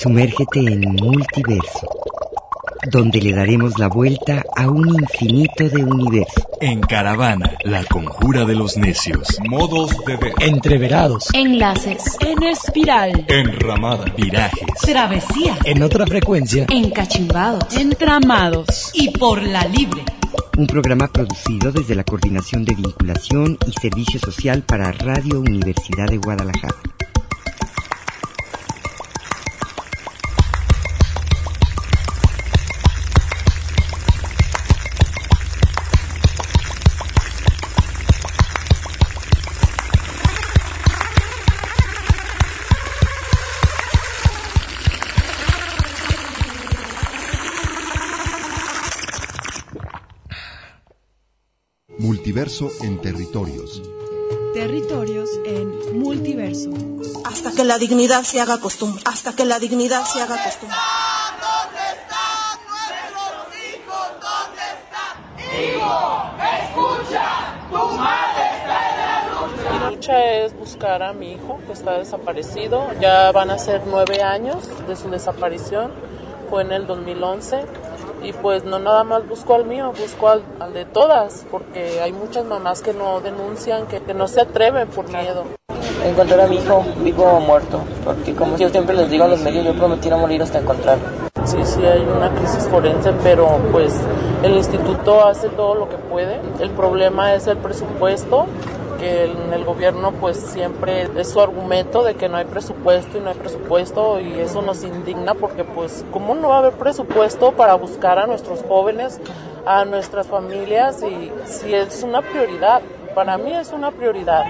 Sumérgete en Multiverso, donde le daremos la vuelta a un infinito de universo. En Caravana, la conjura de los necios. Modos de ver. Entreverados. Enlaces. En espiral. Enramada. Virajes. Travesía. En otra frecuencia. Encachimbados. Entramados. Y por la libre. Un programa producido desde la Coordinación de Vinculación y Servicio Social para Radio Universidad de Guadalajara. Multiverso en territorios. Territorios en multiverso. Hasta que la dignidad se haga costumbre. Hasta que la dignidad se haga costumbre. ¿Dónde están nuestros hijos? ¿Dónde están? Hijo, escucha, tu madre está en la lucha. Mi lucha es buscar a mi hijo que está desaparecido. Ya van a ser nueve años de su desaparición. Fue en el 2011 y pues no nada más busco al mío, busco al, al, de todas, porque hay muchas mamás que no denuncian, que, que no se atreven por miedo. Encontrar a mi hijo vivo o muerto, porque como yo siempre les digo a los medios, yo prometí no morir hasta encontrarlo. Sí, sí, hay una crisis forense, pero pues el instituto hace todo lo que puede. El problema es el presupuesto, que en el gobierno pues siempre es su argumento de que no hay presupuesto y no hay presupuesto y eso nos indigna porque pues cómo no va a haber presupuesto para buscar a nuestros jóvenes, a nuestras familias y si es una prioridad, para mí es una prioridad.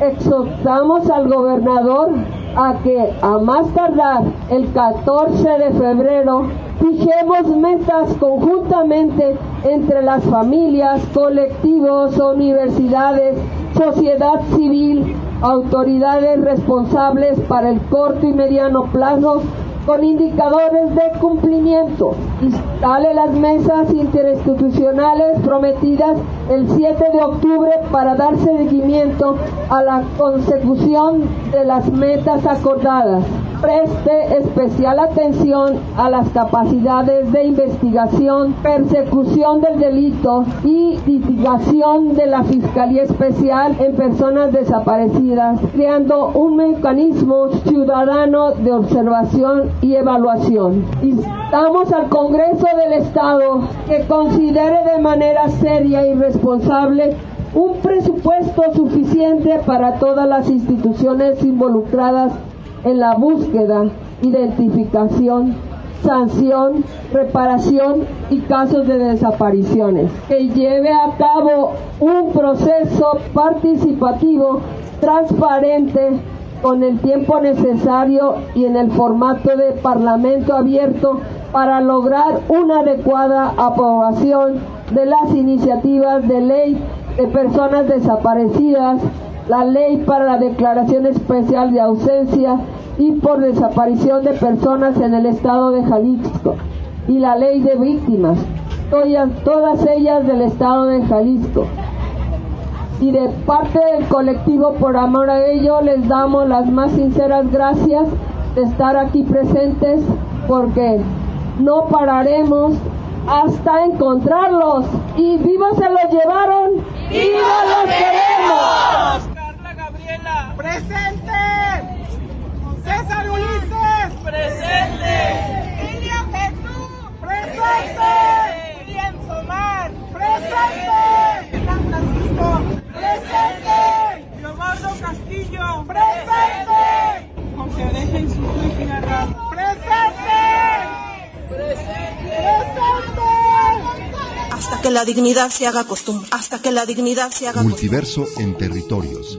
Exhortamos al gobernador a que a más tardar el 14 de febrero fijemos metas conjuntamente entre las familias, colectivos, universidades, sociedad civil, autoridades responsables para el corto y mediano plazo con indicadores de cumplimiento. Instale las mesas interinstitucionales prometidas el 7 de octubre para dar seguimiento a la consecución de las metas acordadas. Preste especial atención a las capacidades de investigación, persecución del delito y litigación de la Fiscalía Especial en personas desaparecidas, creando un mecanismo ciudadano de observación y evaluación. Instamos al Congreso del Estado que considere de manera seria y responsable un presupuesto suficiente para todas las instituciones involucradas en la búsqueda, identificación, sanción, reparación y casos de desapariciones. Que lleve a cabo un proceso participativo, transparente, con el tiempo necesario y en el formato de parlamento abierto para lograr una adecuada aprobación de las iniciativas de ley de personas desaparecidas, la ley para la declaración especial de ausencia y por desaparición de personas en el estado de Jalisco y la ley de víctimas, todas ellas del estado de Jalisco y de parte del colectivo por amor a ello les damos las más sinceras gracias de estar aquí presentes porque no pararemos hasta encontrarlos y vivos se los llevaron no los queremos. Presente. César Ulises, presente. Ilian Jesús, presente. Ilian Somar, presente. San Francisco, presente. Leobardo Castillo, presente. José de Jesús Ramos, presente. Presente. Presente. Hasta que la dignidad se haga costumbre. Hasta que la dignidad se haga Multiverso en territorios.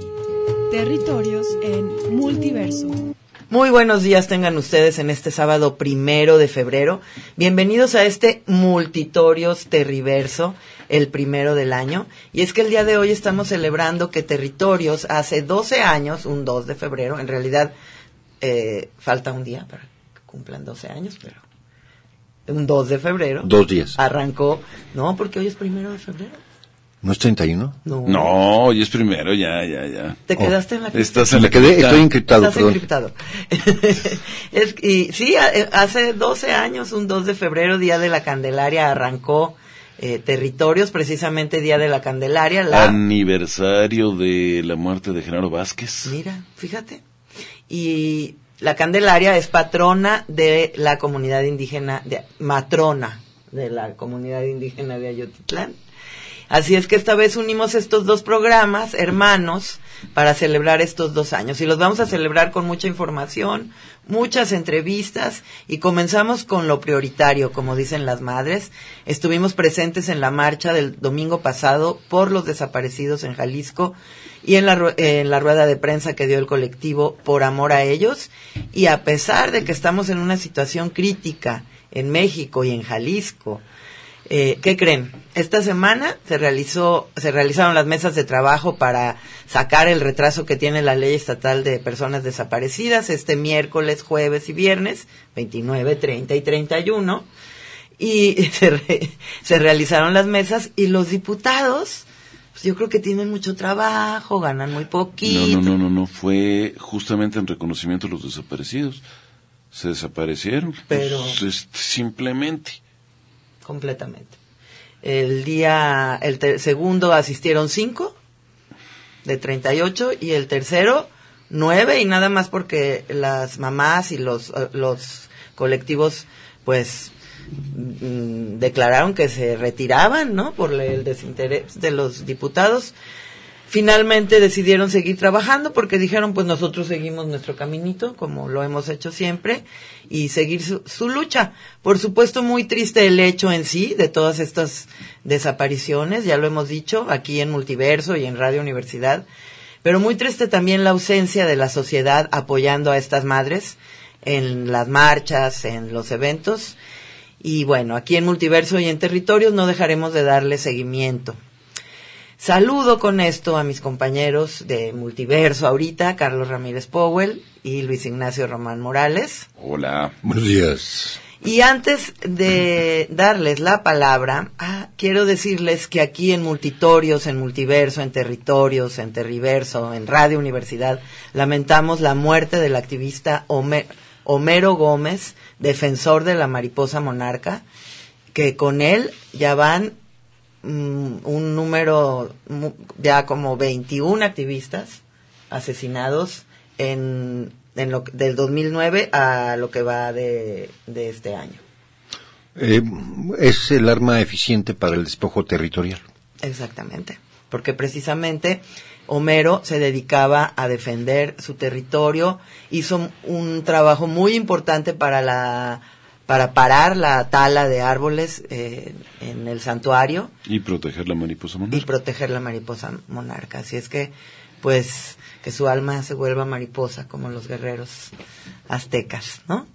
Territorios en multiverso. Muy buenos días tengan ustedes en este sábado primero de febrero. Bienvenidos a este Multitorios Terriverso, el primero del año. Y es que el día de hoy estamos celebrando que Territorios hace 12 años, un 2 de febrero, en realidad eh, falta un día para que cumplan 12 años, pero un 2 de febrero. Dos días. Arrancó, no, porque hoy es primero de febrero. ¿No es 31? No. No, hoy es primero, ya, ya, ya. Te quedaste en la Estás en Me la quedé, cripta. estoy encriptado, Estás perdón. encriptado. es, y sí, eh, hace 12 años, un 2 de febrero, Día de la Candelaria, arrancó eh, Territorios, precisamente Día de la Candelaria. La, Aniversario de la muerte de Genaro Vázquez. Mira, fíjate. Y la Candelaria es patrona de la comunidad indígena, de, matrona de la comunidad indígena de Ayotitlán. Así es que esta vez unimos estos dos programas, hermanos, para celebrar estos dos años. Y los vamos a celebrar con mucha información, muchas entrevistas y comenzamos con lo prioritario, como dicen las madres. Estuvimos presentes en la marcha del domingo pasado por los desaparecidos en Jalisco y en la, rueda de prensa que dio el colectivo Por Amor a Ellos. Y a pesar de que estamos en una situación crítica en México y en Jalisco, eh, ¿Qué creen? Esta semana se realizó, se realizaron las mesas de trabajo para sacar el retraso que tiene la ley estatal de personas desaparecidas este miércoles, jueves y viernes, 29, 30 y 31. Y se, re- se realizaron las mesas y los diputados, pues yo creo que tienen mucho trabajo, ganan muy poquito. No, no, no, no, no, fue justamente en reconocimiento a los desaparecidos. Se desaparecieron. Pero- Pues, simplemente. Completamente. El día, el segundo asistieron cinco de 38 y el tercero nueve y nada más porque las mamás y los, eh, los colectivos pues mm, declararon que se retiraban, ¿no? Por el desinterés de los diputados. Finalmente decidieron seguir trabajando porque dijeron, pues nosotros seguimos nuestro caminito, como lo hemos hecho siempre, y seguir su, su lucha. Por supuesto, muy triste el hecho en sí de todas estas desapariciones, ya lo hemos dicho aquí en Multiverso y en Radio Universidad, pero muy triste también la ausencia de la sociedad apoyando a estas madres en las marchas, en los eventos. Y bueno, aquí en Multiverso y en Territorios no dejaremos de darle seguimiento. Saludo con esto a mis compañeros de Multiverso ahorita, Carlos Ramírez Powell y Luis Ignacio Román Morales. Hola. Buenos días. Y antes de darles la palabra, ah, quiero decirles que aquí en Multitorios, en Multiverso, en Territorios, en Terriverso, en Radio Universidad, lamentamos la muerte del activista Homer- Homero Gómez, defensor de la mariposa monarca, que con él ya van mm, un número, ya como 21 activistas asesinados en, en lo, del 2009 a lo que va de, de este año. Eh, es el arma eficiente para el despojo territorial. Exactamente. Porque precisamente Homero se dedicaba a defender su territorio, hizo un trabajo muy importante para la para parar la tala de árboles eh, en el santuario Y proteger la mariposa y monarca. proteger la mariposa monarca. Así es que, pues, que su alma se vuelva mariposa como los guerreros aztecas, ¿no?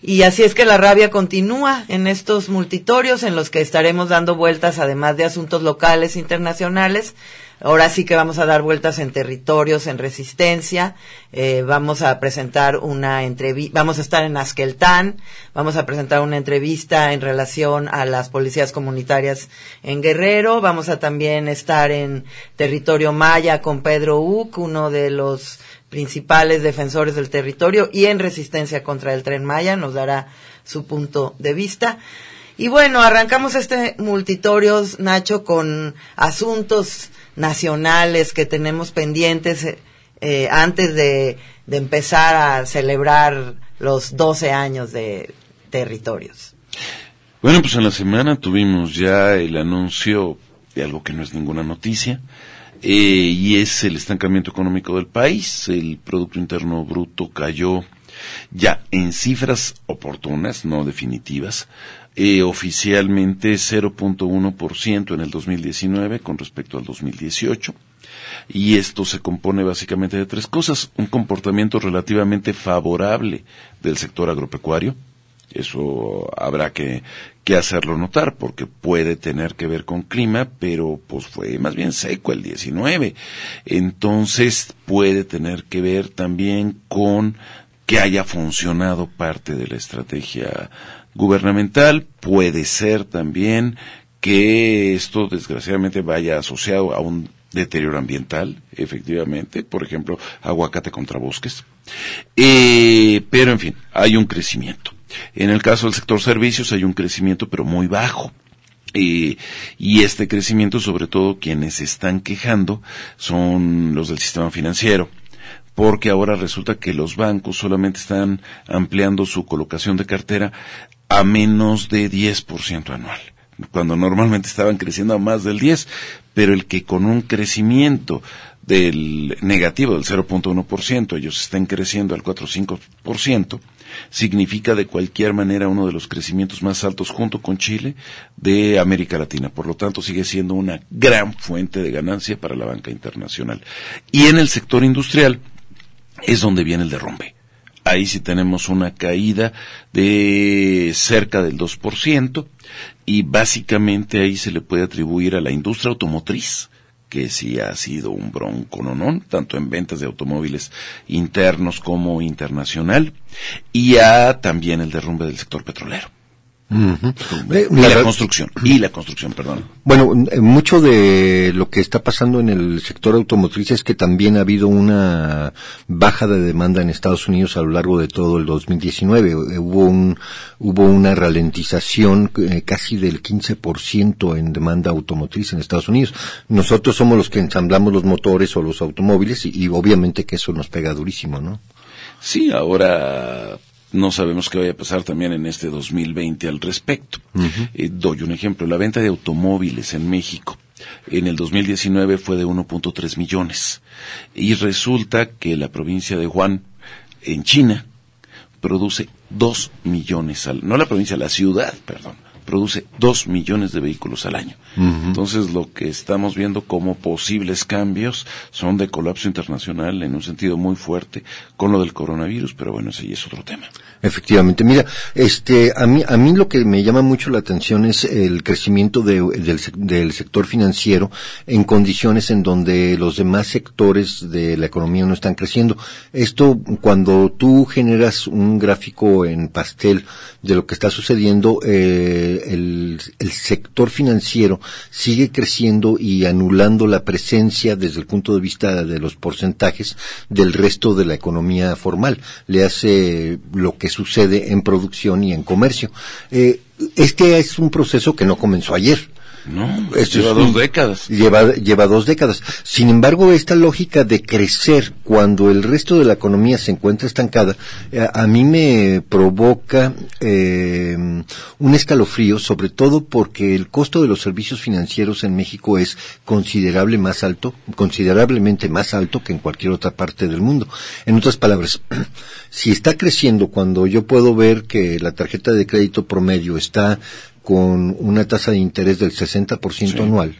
Y así es que la rabia continúa en estos multitorios en los que estaremos dando vueltas, además de asuntos locales, internacionales. Ahora sí que vamos a dar vueltas en territorios, en resistencia. Eh, vamos a presentar una entrevista, vamos a estar en Askeltán, vamos a presentar una entrevista en relación a las policías comunitarias en Guerrero. Vamos a también estar en territorio maya con Pedro Uc, uno de los principales defensores del territorio y en resistencia contra el tren Maya, nos dará su punto de vista. Y bueno, arrancamos este multitorios, Nacho, con asuntos nacionales que tenemos pendientes eh, eh, antes de, empezar a celebrar los 12 años de territorios. Bueno, pues en la semana tuvimos ya el anuncio de algo que no es ninguna noticia, eh, y es el estancamiento económico del país. El Producto Interno Bruto cayó ya en cifras oportunas, no definitivas, eh, oficialmente 0.1% en el 2019 con respecto al 2018. Y esto se compone básicamente de tres cosas. Un comportamiento relativamente favorable del sector agropecuario. Eso habrá que, que hacerlo notar porque puede tener que ver con clima, pero pues fue más bien seco el 19. Entonces puede tener que ver también con que haya funcionado parte de la estrategia gubernamental. Puede ser también que esto desgraciadamente vaya asociado a un deterioro ambiental, efectivamente, por ejemplo, aguacate contra bosques. Eh, pero en fin, hay un crecimiento. En el caso del sector servicios hay un crecimiento, pero muy bajo. Eh, y este crecimiento, sobre todo quienes están quejando, son los del sistema financiero porque ahora resulta que los bancos solamente están ampliando su colocación de cartera a menos de 10% anual, cuando normalmente estaban creciendo a más del 10, pero el que con un crecimiento del negativo del 0.1%, ellos estén creciendo al 4 o 5%, significa de cualquier manera uno de los crecimientos más altos junto con Chile de América Latina. Por lo tanto, sigue siendo una gran fuente de ganancia para la banca internacional. Y en el sector industrial es donde viene el derrumbe. Ahí sí tenemos una caída de cerca del 2% y básicamente ahí se le puede atribuir a la industria automotriz que sí ha sido un bronco, ¿no? Tanto en ventas de automóviles internos como internacional, y a también el derrumbe del sector petrolero. Eh, y la, construcción, y la construcción, perdón. Bueno, eh, mucho de lo que está pasando en el sector automotriz es que también ha habido una baja de demanda en Estados Unidos a lo largo de todo el 2019. Eh, hubo un, hubo una ralentización casi del 15% en demanda automotriz en Estados Unidos. Nosotros somos los que ensamblamos los motores o los automóviles y, y obviamente que eso nos pega durísimo, ¿no? Sí, ahora no sabemos qué vaya a pasar también en este 2020 al respecto. Eh, doy un ejemplo, la venta de automóviles en México en el 2019 fue de 1.3 millones y resulta que la provincia de Juan en China produce 2 millones al, no la provincia, la ciudad, perdón, produce 2 millones de vehículos al año. Entonces, lo que estamos viendo como posibles cambios son de colapso internacional en un sentido muy fuerte con lo del coronavirus, pero bueno, ese ya es otro tema. Efectivamente, mira, este, a mí, a mí lo que me llama mucho la atención es el crecimiento de, del, del, sector financiero en condiciones en donde los demás sectores de la economía no están creciendo. Esto, cuando tú generas un gráfico en pastel de lo que está sucediendo, eh, el, el sector financiero sigue creciendo y anulando la presencia desde el punto de vista de los porcentajes del resto de la economía formal. Le hace lo que sucede en producción y en comercio. Eh, este es un proceso que no comenzó ayer. No, lleva dos décadas. Lleva, lleva dos décadas. Sin embargo, esta lógica de crecer cuando el resto de la economía se encuentra estancada, eh, a, mí me provoca eh, un escalofrío, sobre todo porque el costo de los servicios financieros en México es considerable más alto, considerablemente más alto que en cualquier otra parte del mundo. En otras palabras, si está creciendo cuando yo puedo ver que la tarjeta de crédito promedio está con una tasa de interés del 60% anual,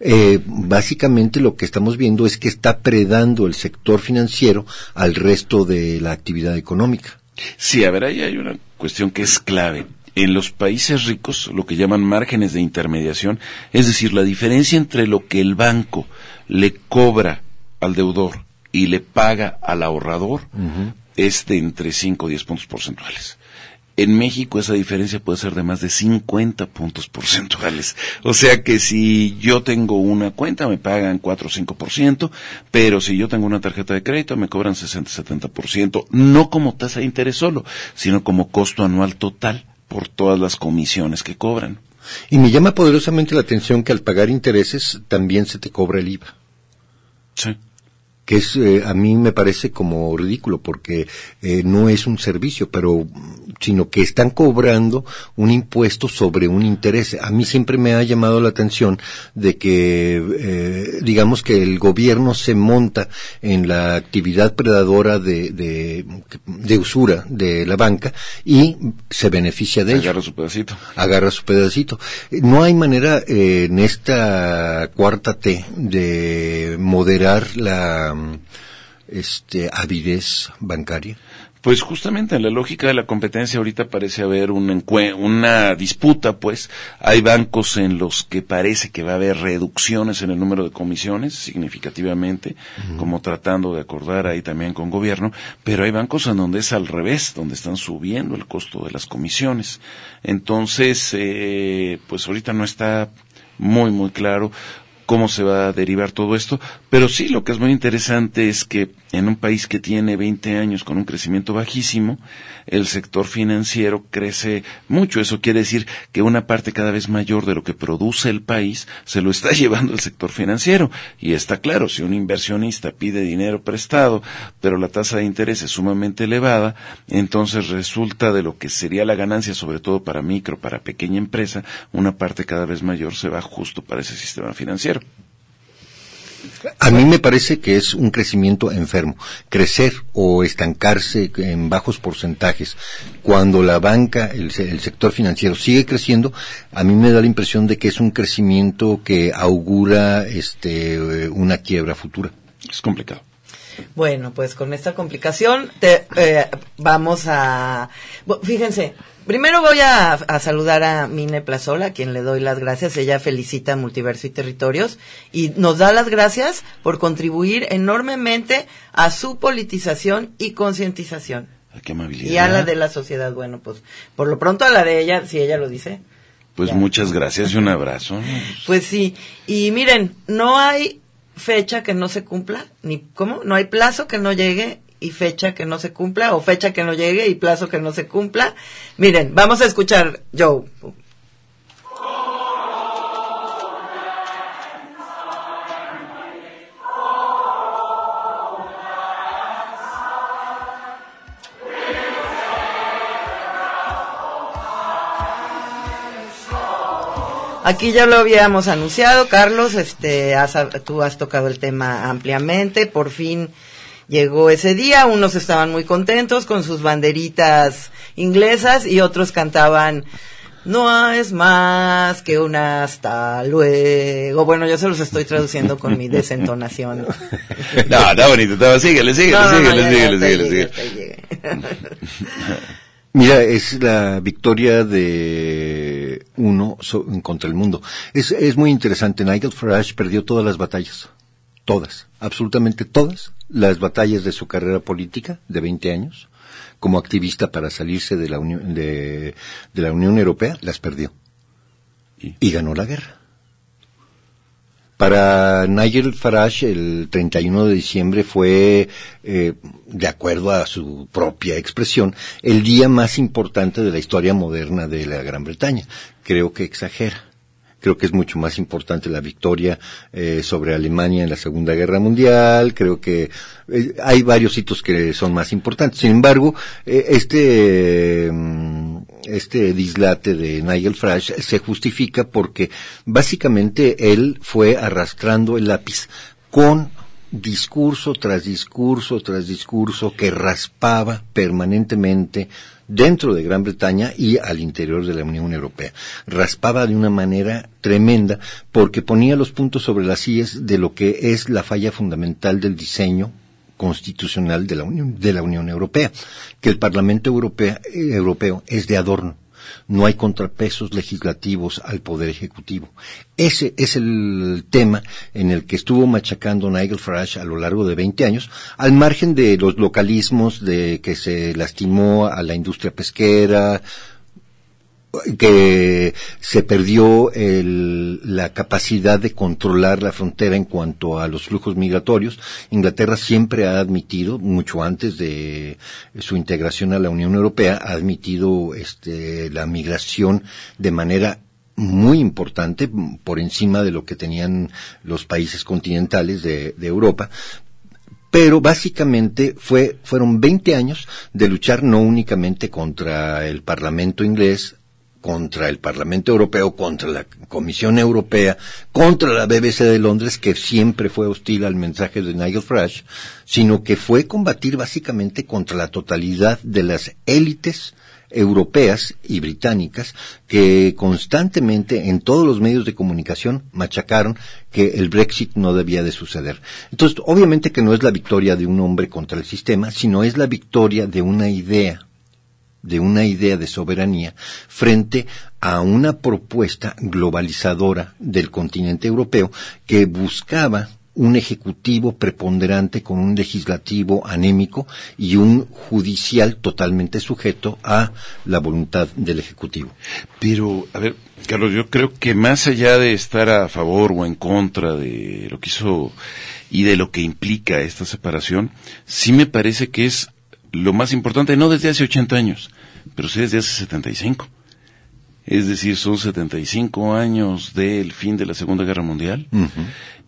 eh, básicamente lo que estamos viendo es que está predando el sector financiero al resto de la actividad económica. Sí, a ver, ahí hay una cuestión que es clave. En los países ricos, lo que llaman márgenes de intermediación, es decir, la diferencia entre lo que el banco le cobra al deudor y le paga al ahorrador es de entre 5 o 10 puntos porcentuales. En México esa diferencia puede ser de más de 50 puntos porcentuales. O sea que si yo tengo una cuenta me pagan 4 o 5%, pero si yo tengo una tarjeta de crédito me cobran 60-70%, no como tasa de interés solo, sino como costo anual total por todas las comisiones que cobran. Y me llama poderosamente la atención que al pagar intereses también se te cobra el IVA. Que es eh, a mí me parece como ridículo porque eh, no es un servicio, pero sino que están cobrando un impuesto sobre un interés. A mí siempre me ha llamado la atención de que eh, digamos que el gobierno se monta en la actividad predadora de, de, de usura de la banca y se beneficia de ello. Agarra su pedacito. Agarra su pedacito. No hay manera en esta cuarta T de moderar la este, avidez bancaria? Pues justamente en la lógica de la competencia ahorita parece haber un una disputa, pues hay bancos en los que parece que va a haber reducciones en el número de comisiones significativamente, como tratando de acordar ahí también con gobierno, pero hay bancos en donde es al revés, donde están subiendo el costo de las comisiones. Entonces, eh, pues ahorita no está muy, muy claro cómo se va a derivar todo esto, pero sí lo que es muy interesante es que en un país que tiene 20 años con un crecimiento bajísimo, el sector financiero crece mucho. Eso quiere decir que una parte cada vez mayor de lo que produce el país se lo está llevando el sector financiero. Y está claro, si un inversionista pide dinero prestado, pero la tasa de interés es sumamente elevada, entonces resulta de lo que sería la ganancia, sobre todo para micro, para pequeña empresa, una parte cada vez mayor se va justo para ese sistema financiero. A mí me parece que es un crecimiento enfermo. Crecer o estancarse en bajos porcentajes cuando la banca, el, sector financiero sigue creciendo, a mí me da la impresión de que es un crecimiento que augura este, una quiebra futura. Es complicado. Bueno, pues con esta complicación te, eh, vamos a... Fíjense, Primero voy a, saludar a Mine Plazola, a quien le doy las gracias. Ella felicita a Multiverso y Territorios y nos da las gracias por contribuir enormemente a su politización y concientización. Ah, qué amabilidad. Y a la de la sociedad. Bueno, pues por lo pronto a la de ella, si ella lo dice. Pues muchas gracias y un abrazo. Pues sí. Y miren, no hay fecha que no se cumpla, ni cómo, no hay plazo que no llegue y fecha que no se cumpla o fecha que no llegue y plazo que no se cumpla. Miren, vamos a escuchar Joe. Aquí ya lo habíamos anunciado, Carlos, este, tú has tocado el tema ampliamente, por fin llegó ese día, unos estaban muy contentos con sus banderitas inglesas y otros cantaban no es más que un hasta luego. Bueno, yo se los estoy traduciendo con mi desentonación. no, está bonito, está, síguele, síguele, síguele, síguele, síguele, Mira, es la victoria de uno contra el mundo. Es, es muy interesante. Nigel Farage perdió todas las batallas. Todas, absolutamente todas las batallas de su carrera política de 20 años como activista para salirse de la Unión, de, la Unión Europea, las perdió. ¿Y? ganó la guerra. Para Nigel Farage el 31 de diciembre fue, eh, de acuerdo a su propia expresión, el día más importante de la historia moderna de la Gran Bretaña. Creo que exagera Creo que es mucho más importante la victoria eh, sobre Alemania en la Segunda Guerra Mundial. Creo que eh, hay varios hitos que son más importantes. Sin embargo, eh, este mm, este dislate de Nigel Farage se justifica porque básicamente él fue arrastrando el lápiz con discurso tras discurso tras discurso que raspaba permanentemente dentro de Gran Bretaña y al interior de la Unión Europea. Raspaba de una manera tremenda porque ponía los puntos sobre las sillas de lo que es la falla fundamental del diseño constitucional de la Unión, de la Unión Europea, que el Parlamento eh, Europeo es de adorno no hay contrapesos legislativos al Poder Ejecutivo. Ese es el tema en el que estuvo machacando Nigel Farage a lo largo de 20 años, al margen de los localismos de que se lastimó a la industria pesquera, que se perdió la capacidad de controlar la frontera en cuanto a los flujos migratorios. Inglaterra siempre ha admitido, mucho antes de su integración a la Unión Europea, ha admitido este, la migración de manera muy importante por encima de lo que tenían los países continentales de, de Europa, pero básicamente fue, fueron 20 años de luchar no únicamente contra el Parlamento inglés, contra el Parlamento Europeo, contra la Comisión Europea, contra la BBC de Londres, que siempre fue hostil al mensaje de Nigel Farage, sino que fue combatir básicamente contra la totalidad de las élites europeas y británicas que constantemente en todos los medios de comunicación machacaron que el Brexit no debía de suceder. Entonces, obviamente que no es la victoria de un hombre contra el sistema, sino es la victoria de una idea de una idea de soberanía frente a una propuesta globalizadora del continente europeo que buscaba un ejecutivo preponderante con un legislativo anémico y un judicial totalmente sujeto a la voluntad del ejecutivo. Pero, a ver, Carlos, yo creo que más allá de estar a favor o en contra de lo que hizo y de lo que implica esta separación, sí me parece que es lo más importante, no desde hace 80 años, pero sí desde hace 75. Es decir, son 75 años del fin de la Segunda Guerra Mundial.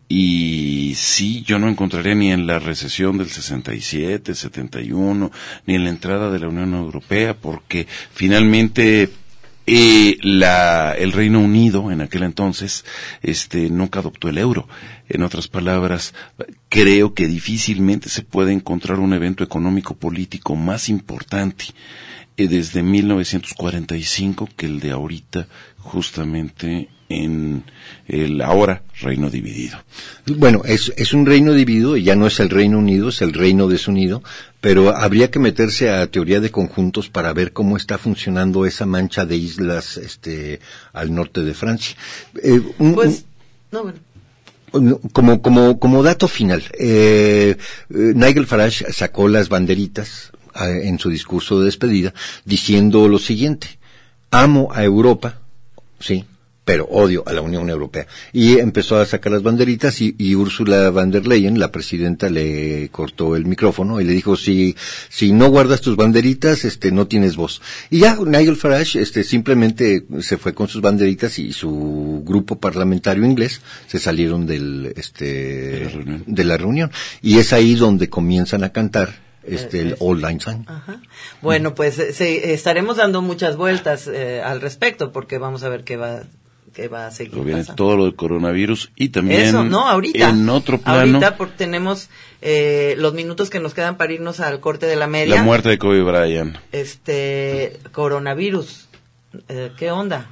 Y sí, yo no encontraré ni en la recesión del 67, 71, ni en la entrada de la Unión Europea, porque finalmente eh, la, el Reino Unido en aquel entonces este, nunca adoptó el euro. En otras palabras, creo que difícilmente se puede encontrar un evento económico político más importante desde 1945 que el de ahorita justamente en el ahora reino dividido. Bueno, es, es un reino dividido, y ya no es el Reino Unido, es el reino desunido, pero habría que meterse a teoría de conjuntos para ver cómo está funcionando esa mancha de islas este, al norte de Francia. Eh, un, Pues, no, bueno. como, como, como dato final, eh, eh, Nigel Farage sacó las banderitas eh, en su discurso de despedida diciendo lo siguiente, amo a Europa, sí, pero odio a la Unión Europea. Y empezó a sacar las banderitas y, y Ursula von der Leyen, la presidenta, le cortó el micrófono y le dijo, si, si no guardas tus banderitas, este, no tienes voz. Y ya Nigel Farage, este, simplemente se fue con sus banderitas y su grupo parlamentario inglés se salieron del, este, De la reunión. de la reunión. Y es ahí donde comienzan a cantar, este, el Old Lang Syne. Ajá. Bueno, pues eh, sí, estaremos dando muchas vueltas eh, al respecto porque vamos a ver qué va, qué va a seguir viene pasando. todo lo del coronavirus y también Eso, no, ahorita. en otro plano Ahorita porque tenemos eh, los minutos que nos quedan para irnos al corte de la media. la muerte de Kobe Bryant. Este, coronavirus. Eh, ¿Qué onda?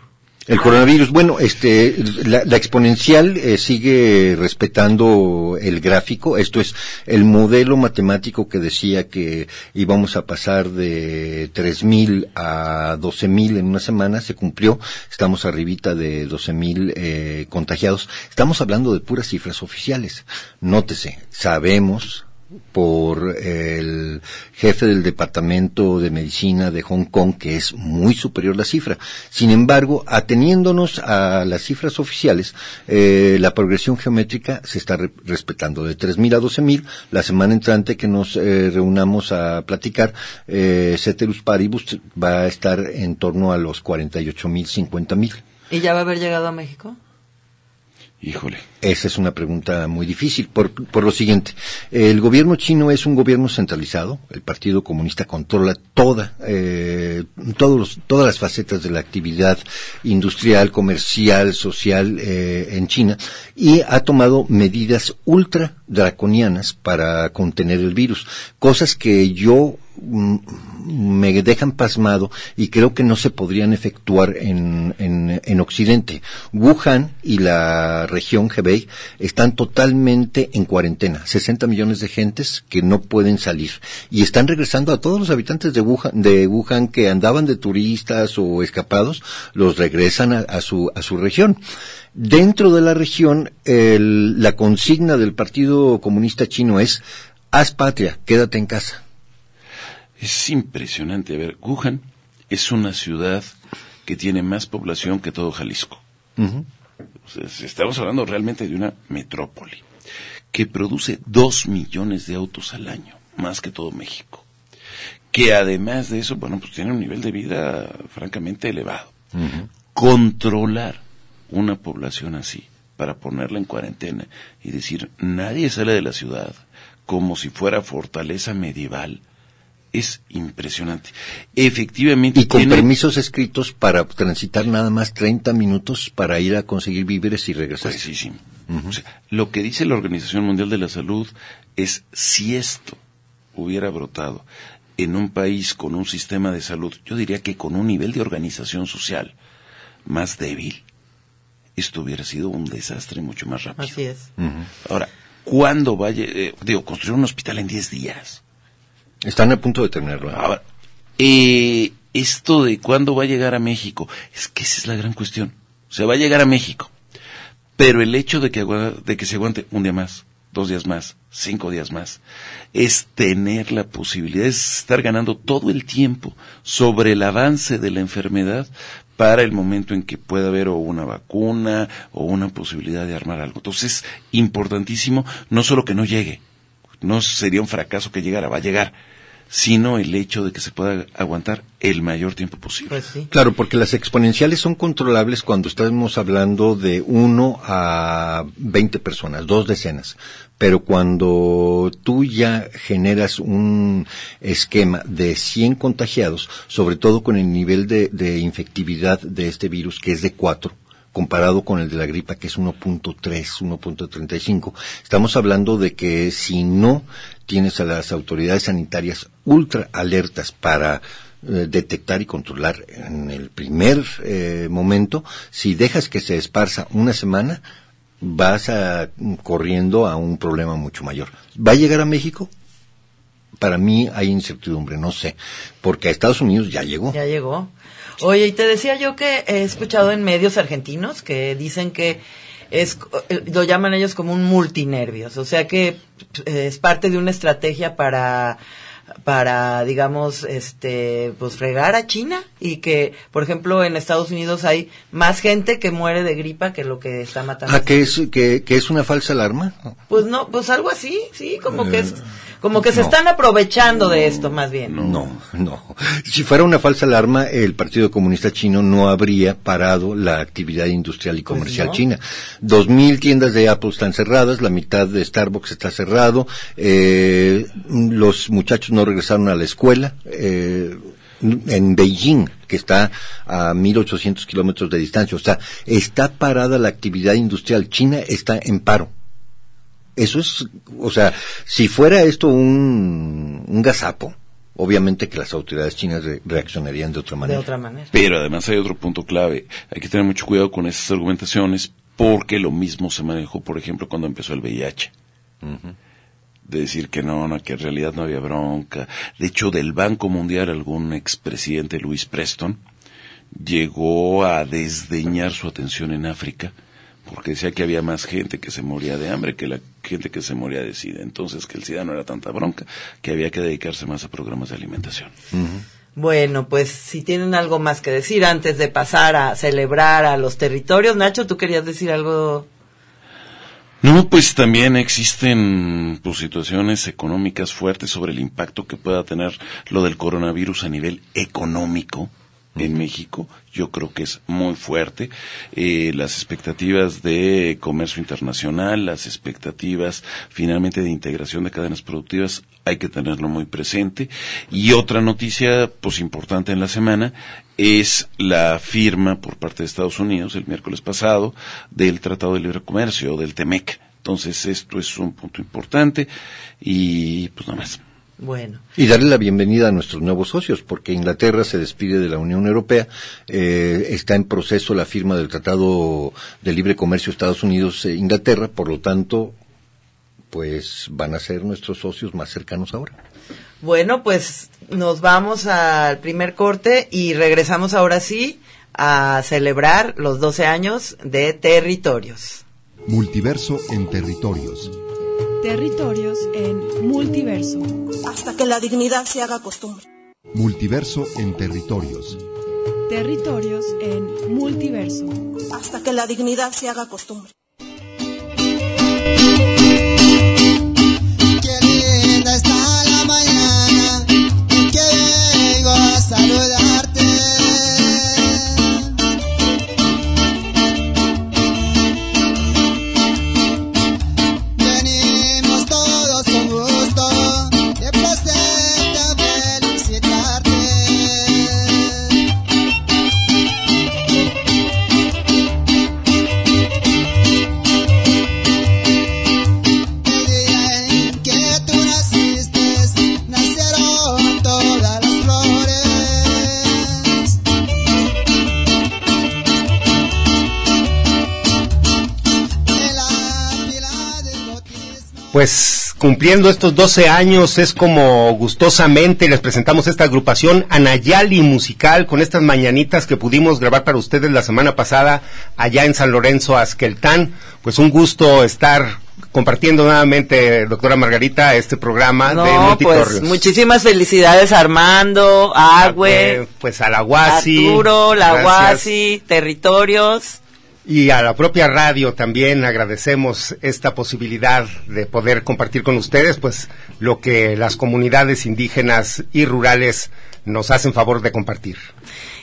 El coronavirus, bueno, este, la, la exponencial eh, sigue respetando el gráfico. Esto es el modelo matemático que decía que íbamos a pasar de 3.000 a 12.000 en una semana. Se cumplió. Estamos arribita de 12.000 eh, contagiados. Estamos hablando de puras cifras oficiales. Nótese, sabemos por el jefe del Departamento de Medicina de Hong Kong, que es muy superior la cifra. Sin embargo, ateniéndonos a las cifras oficiales, eh, la progresión geométrica se está re- respetando de 3.000 a 12.000. La semana entrante que nos eh, reunamos a platicar, eh, Ceterus Paribus va a estar en torno a los 48.000, 50.000. ¿Y ya va a haber llegado a México? Híjole. Esa es una pregunta muy difícil por, por lo siguiente. El gobierno chino es un gobierno centralizado. El Partido Comunista controla toda, eh, todas las facetas de la actividad industrial, comercial, social eh, en China y ha tomado medidas ultra draconianas para contener el virus. Cosas que yo me dejan pasmado y creo que no se podrían efectuar en, en, en Occidente. Wuhan y la región Hebei están totalmente en cuarentena. 60 millones de gentes que no pueden salir. Y están regresando a todos los habitantes de Wuhan, de Wuhan que andaban de turistas o escapados, los regresan a, a su, a su región. Dentro de la región, el- la consigna del Partido Comunista Chino es, haz patria, quédate en casa. Es impresionante. A ver, Wuhan es una ciudad que tiene más población que todo Jalisco. O sea, estamos hablando realmente de una metrópoli que produce dos millones de autos al año, más que todo México. Que además de eso, bueno, pues tiene un nivel de vida francamente elevado. Controlar una población así para ponerla en cuarentena y decir nadie sale de la ciudad como si fuera fortaleza medieval es impresionante. Efectivamente. Y con tiene- permisos escritos para transitar nada más 30 minutos para ir a conseguir víveres y regresar. O sea, lo que dice la Organización Mundial de la Salud es si esto hubiera brotado en un país con un sistema de salud, yo diría que con un nivel de organización social más débil, esto hubiera sido un desastre mucho más rápido. Así es. Ahora, ¿cuándo vaya, eh, digo, construir un hospital en 10 días? Están a punto de tenerlo. Ahora, eh, esto de cuándo va a llegar a México, es que esa es la gran cuestión. O sea, va a llegar a México, pero el hecho de que, de que se aguante un día más, dos días más, cinco días más, es tener la posibilidad, es estar ganando todo el tiempo sobre el avance de la enfermedad para el momento en que pueda haber o una vacuna o una posibilidad de armar algo. Entonces, importantísimo, no solo que no llegue, no sería un fracaso que llegara, va a llegar, sino el hecho de que se pueda aguantar el mayor tiempo posible. Pues sí. Claro, porque las exponenciales son controlables cuando estamos hablando de 1 a 20 personas, dos decenas. Pero cuando tú ya generas un esquema de 100 contagiados, sobre todo con el nivel de, de infectividad de este virus, que es de 4, comparado con el de la gripa, que es 1.3, 1.35, estamos hablando de que si no tienes a las autoridades sanitarias ultra alertas para eh, detectar y controlar en el primer eh, momento, si dejas que se esparza una semana, vas a, corriendo a un problema mucho mayor. ¿Va a llegar a México? Para mí hay incertidumbre, no sé, porque a Estados Unidos ya llegó. Ya llegó. Oye, y te decía yo que he escuchado en medios argentinos que dicen que es, eh, lo llaman ellos como un multinervios, o sea que eh, es parte de una estrategia para para digamos este pues fregar a China y que por ejemplo en Estados Unidos hay más gente que muere de gripa que lo que está matando ¿A que es, que, que es una falsa alarma? pues no pues algo así sí como que es como que se no. están aprovechando de esto más bien No, no. Si fuera una falsa alarma, el Partido Comunista Chino no habría parado la actividad industrial y comercial no. china. Dos mil tiendas de Apple están cerradas, la mitad de Starbucks está cerrado, eh, los muchachos no regresaron a la escuela. Eh, en Beijing, que está a 1.800 kilómetros de distancia. O sea, está parada la actividad industrial. China está en paro. Eso es, o sea, si fuera esto un, un gazapo, obviamente que las autoridades chinas re- reaccionarían de otra de manera. otra manera Pero además hay otro punto clave. Hay que tener mucho cuidado con esas argumentaciones porque lo mismo se manejó, por ejemplo, cuando empezó el VIH. De decir que no, no, que en realidad no había bronca. De hecho, del Banco Mundial, algún expresidente, Luis Preston, llegó a desdeñar su atención en África porque decía que había más gente que se moría de hambre que la gente que se moría de SIDA. Entonces, que el SIDA no era tanta bronca, que había que dedicarse más a programas de alimentación. Bueno, pues si tienen algo más que decir antes de pasar a celebrar a los territorios, Nacho, tú querías decir algo. No, pues también existen pues, situaciones económicas fuertes sobre el impacto que pueda tener lo del coronavirus a nivel económico en México. Yo creo que es muy fuerte. Eh, las expectativas de comercio internacional, las expectativas finalmente de integración de cadenas productivas, hay que tenerlo muy presente. Y otra noticia, pues importante en la semana, es la firma por parte de Estados Unidos el miércoles pasado del Tratado de Libre Comercio, del TEMEC. Entonces esto es un punto importante y pues nada más. Bueno, Y darle la bienvenida a nuestros nuevos socios, porque Inglaterra se despide de la Unión Europea, eh, está en proceso la firma del Tratado de Libre Comercio Estados Unidos-Inglaterra, por lo tanto, pues van a ser nuestros socios más cercanos ahora. bueno, pues nos vamos al primer corte y regresamos ahora sí a celebrar los 12 años de territorios. Multiverso en territorios. Territorios en multiverso. hasta que la dignidad se haga costumbre. Multiverso en territorios. Territorios en multiverso. Hasta que la dignidad se haga costumbre. Pues cumpliendo estos 12 años es como gustosamente les presentamos esta agrupación Anayali Musical con estas mañanitas que pudimos grabar para ustedes la semana pasada allá en San Lorenzo, Asqueltán. Pues un gusto estar compartiendo nuevamente, doctora Margarita, este programa de Multitorrios. Pues, muchísimas felicidades a Armando, a Agüe, pues a la Guasi, Arturo, la Guasi, Territorios. Y a la propia radio también agradecemos esta posibilidad de poder compartir con ustedes, pues, lo que las comunidades indígenas y rurales nos hacen favor de compartir.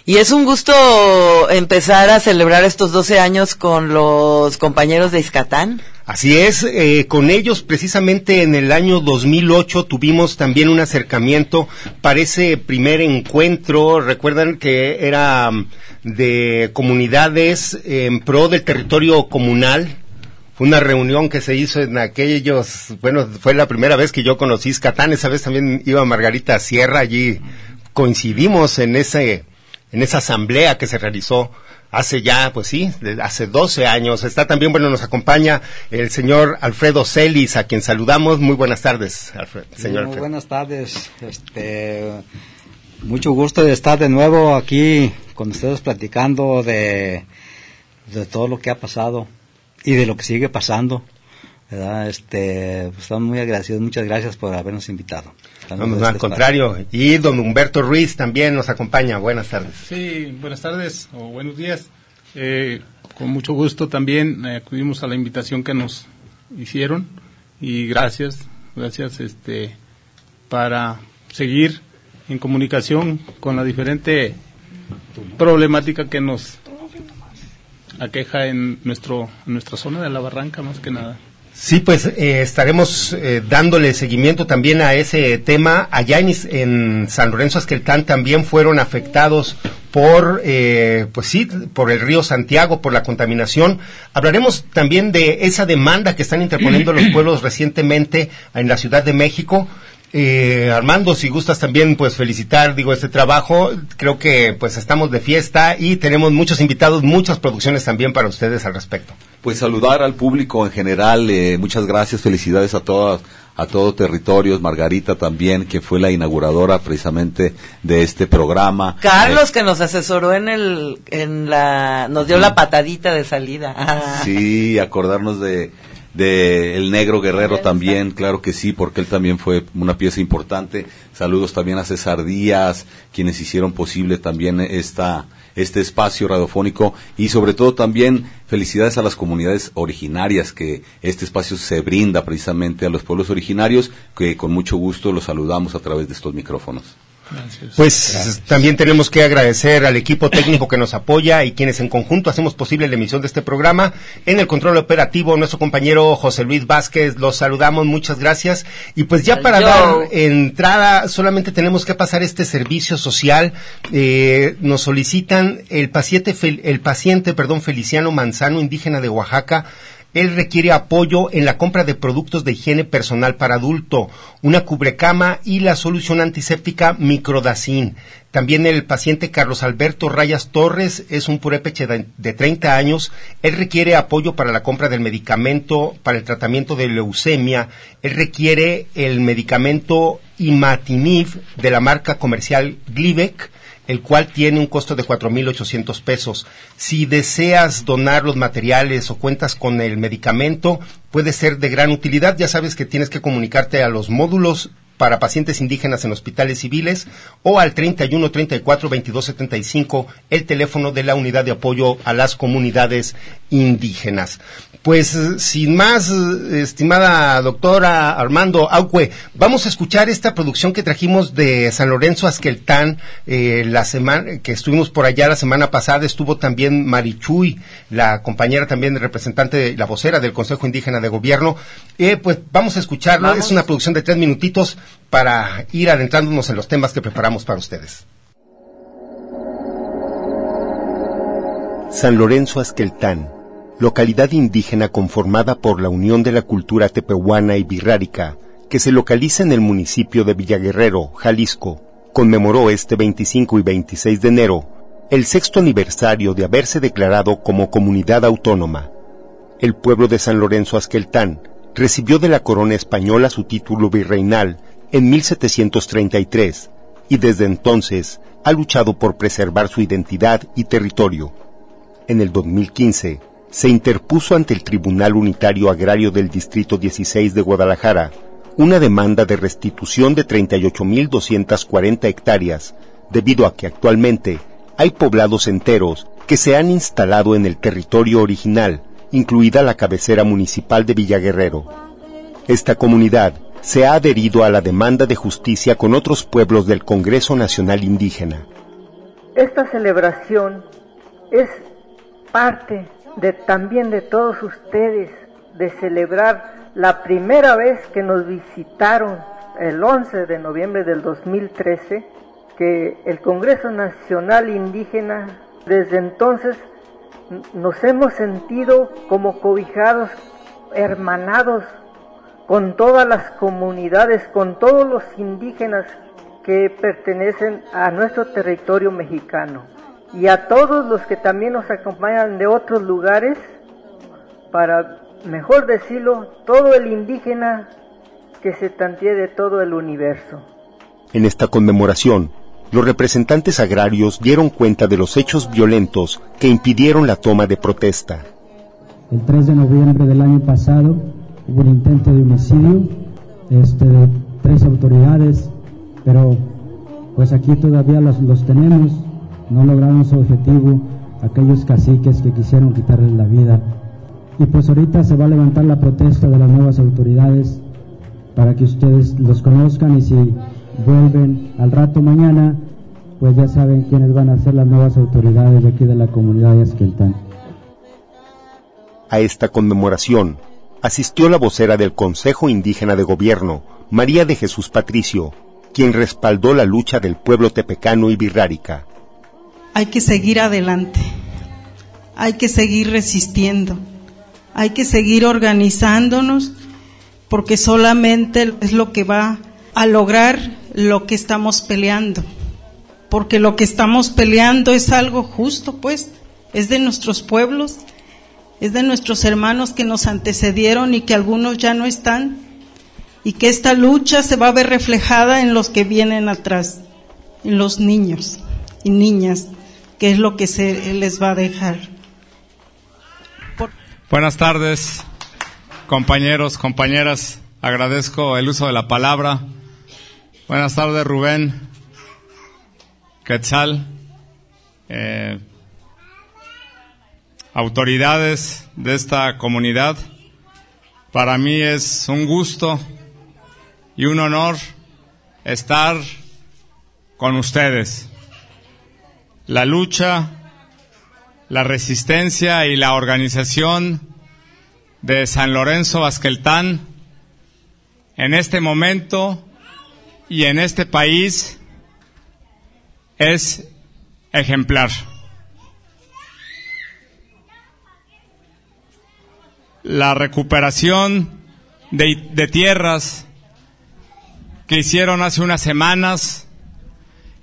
Y es un gusto empezar a celebrar estos 12 años con los compañeros de Iscatán. Así es, eh, con ellos precisamente en el año 2008 tuvimos también un acercamiento para ese primer encuentro. Recuerdan que era mm, de comunidades en pro del territorio comunal. Fue una reunión que se hizo en aquellos, bueno, fue la primera vez que yo conocí Iscatán. Esa vez también iba Margarita Sierra, allí coincidimos en ese, en esa asamblea que se realizó hace ya, pues sí, hace 12 años. Está también, bueno, nos acompaña el señor Alfredo Celis, a quien saludamos. Muy buenas tardes, Alfredo, señor Muy buenas tardes. Este, mucho gusto de estar de nuevo aquí con ustedes platicando de, de todo lo que ha pasado y de lo que sigue pasando. ¿Verdad? Este, pues, estamos muy agradecidos. Muchas gracias por habernos invitado. No, no, al contrario. Y don Humberto Ruiz también nos acompaña. Buenas tardes. Sí, buenas tardes o buenos días. Eh, con mucho gusto también eh, acudimos a la invitación que nos hicieron y gracias, gracias este, para seguir en comunicación con la diferente problemática que nos aqueja en nuestro en nuestra zona de la barranca más que nada. Sí, pues eh, estaremos eh, dándole seguimiento también a ese tema. Allá en, en San Lorenzo Asqueltán también fueron afectados por, eh, pues sí, por el río Santiago, por la contaminación. Hablaremos también de esa demanda que están interponiendo los pueblos recientemente en la Ciudad de México. Eh, Armando, si gustas también, pues felicitar, digo, este trabajo. Creo que pues estamos de fiesta y tenemos muchos invitados, muchas producciones también para ustedes al respecto. Pues saludar al público en general, eh, muchas gracias, felicidades a todas a todo territorios, Margarita también, que fue la inauguradora precisamente de este programa. Carlos, eh, que nos asesoró en el, en la, nos dio la patadita de salida. Sí, acordarnos de, de El Negro Guerrero también, claro que sí, porque él también fue una pieza importante. Saludos también a César Díaz, quienes hicieron posible también esta, este espacio radiofónico y sobre todo también felicidades a las comunidades originarias que este espacio se brinda precisamente a los pueblos originarios, que con mucho gusto los saludamos a través de estos micrófonos. Pues también tenemos que agradecer al equipo técnico que nos apoya y quienes en conjunto hacemos posible la emisión de este programa. En el control operativo, nuestro compañero José Luis Vázquez, los saludamos, muchas gracias. Y pues ya para dar entrada, solamente tenemos que pasar este servicio social. Eh, nos solicitan el paciente, el paciente, perdón, Feliciano Manzano, indígena de Oaxaca, él requiere apoyo en la compra de productos de higiene personal para adulto, una cubrecama y la solución antiséptica Microdacin. También el paciente Carlos Alberto Rayas Torres es un purépeche de, de 30 años. Él requiere apoyo para la compra del medicamento para el tratamiento de leucemia. Él requiere el medicamento Imatinib de la marca comercial Glivec el cual tiene un costo de 4.800 pesos. Si deseas donar los materiales o cuentas con el medicamento, puede ser de gran utilidad. Ya sabes que tienes que comunicarte a los módulos para pacientes indígenas en hospitales civiles o al 31 34 22 75 el teléfono de la unidad de apoyo a las comunidades indígenas. Pues sin más, estimada doctora Armando Aucue, vamos a escuchar esta producción que trajimos de San Lorenzo Asqueltán, eh, la semana que estuvimos por allá la semana pasada, estuvo también Marichuy, la compañera también representante de la vocera del Consejo Indígena de Gobierno. Eh, pues vamos a escucharlo, es una producción de tres minutitos para ir adentrándonos en los temas que preparamos para ustedes. San Lorenzo Asqueltán localidad indígena conformada por la unión de la cultura tepehuana y birrárica, que se localiza en el municipio de Villaguerrero, Jalisco, conmemoró este 25 y 26 de enero el sexto aniversario de haberse declarado como comunidad autónoma. El pueblo de San Lorenzo Asqueltán recibió de la corona española su título virreinal en 1733 y desde entonces ha luchado por preservar su identidad y territorio. En el 2015 se interpuso ante el Tribunal Unitario Agrario del Distrito 16 de Guadalajara una demanda de restitución de 38.240 hectáreas, debido a que actualmente hay poblados enteros que se han instalado en el territorio original, incluida la cabecera municipal de Villaguerrero. Esta comunidad se ha adherido a la demanda de justicia con otros pueblos del Congreso Nacional Indígena. Esta celebración es parte de también de todos ustedes de celebrar la primera vez que nos visitaron el 11 de noviembre del 2013 que el Congreso Nacional Indígena desde entonces nos hemos sentido como cobijados, hermanados con todas las comunidades, con todos los indígenas que pertenecen a nuestro territorio mexicano y a todos los que también nos acompañan de otros lugares para, mejor decirlo, todo el indígena que se tantee de todo el universo. En esta conmemoración, los representantes agrarios dieron cuenta de los hechos violentos que impidieron la toma de protesta. El 3 de noviembre del año pasado un intento de homicidio este, de tres autoridades, pero pues aquí todavía los, los tenemos, no lograron su objetivo aquellos caciques que quisieron quitarles la vida. Y pues ahorita se va a levantar la protesta de las nuevas autoridades para que ustedes los conozcan y si vuelven al rato mañana, pues ya saben quiénes van a ser las nuevas autoridades de aquí de la comunidad de Esqueltán. A esta conmemoración asistió la vocera del Consejo Indígena de Gobierno, María de Jesús Patricio, quien respaldó la lucha del pueblo tepecano y birrárica. Hay que seguir adelante, hay que seguir resistiendo, hay que seguir organizándonos, porque solamente es lo que va a lograr lo que estamos peleando. Porque lo que estamos peleando es algo justo, pues, es de nuestros pueblos, es de nuestros hermanos que nos antecedieron y que algunos ya no están, y que esta lucha se va a ver reflejada en los que vienen atrás, en los niños y niñas, que es lo que se les va a dejar. Buenas tardes, compañeros, compañeras. Agradezco el uso de la palabra. Buenas tardes, Rubén, Quetzal, eh, autoridades de esta comunidad. Para mí es un gusto y un honor estar con ustedes. La lucha, la resistencia y la organización de San Lorenzo Basqueltán en este momento y en este país es ejemplar. La recuperación de, tierras que hicieron hace unas semanas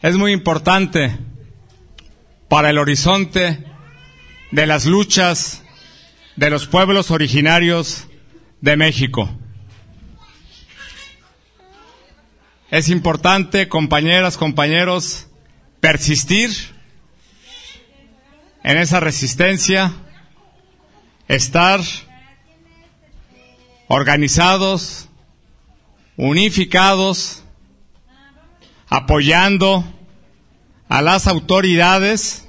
es muy importante para el horizonte de las luchas de los pueblos originarios de México. Es importante, compañeras, compañeros, persistir en esa resistencia, estar organizados, unificados, apoyando a las autoridades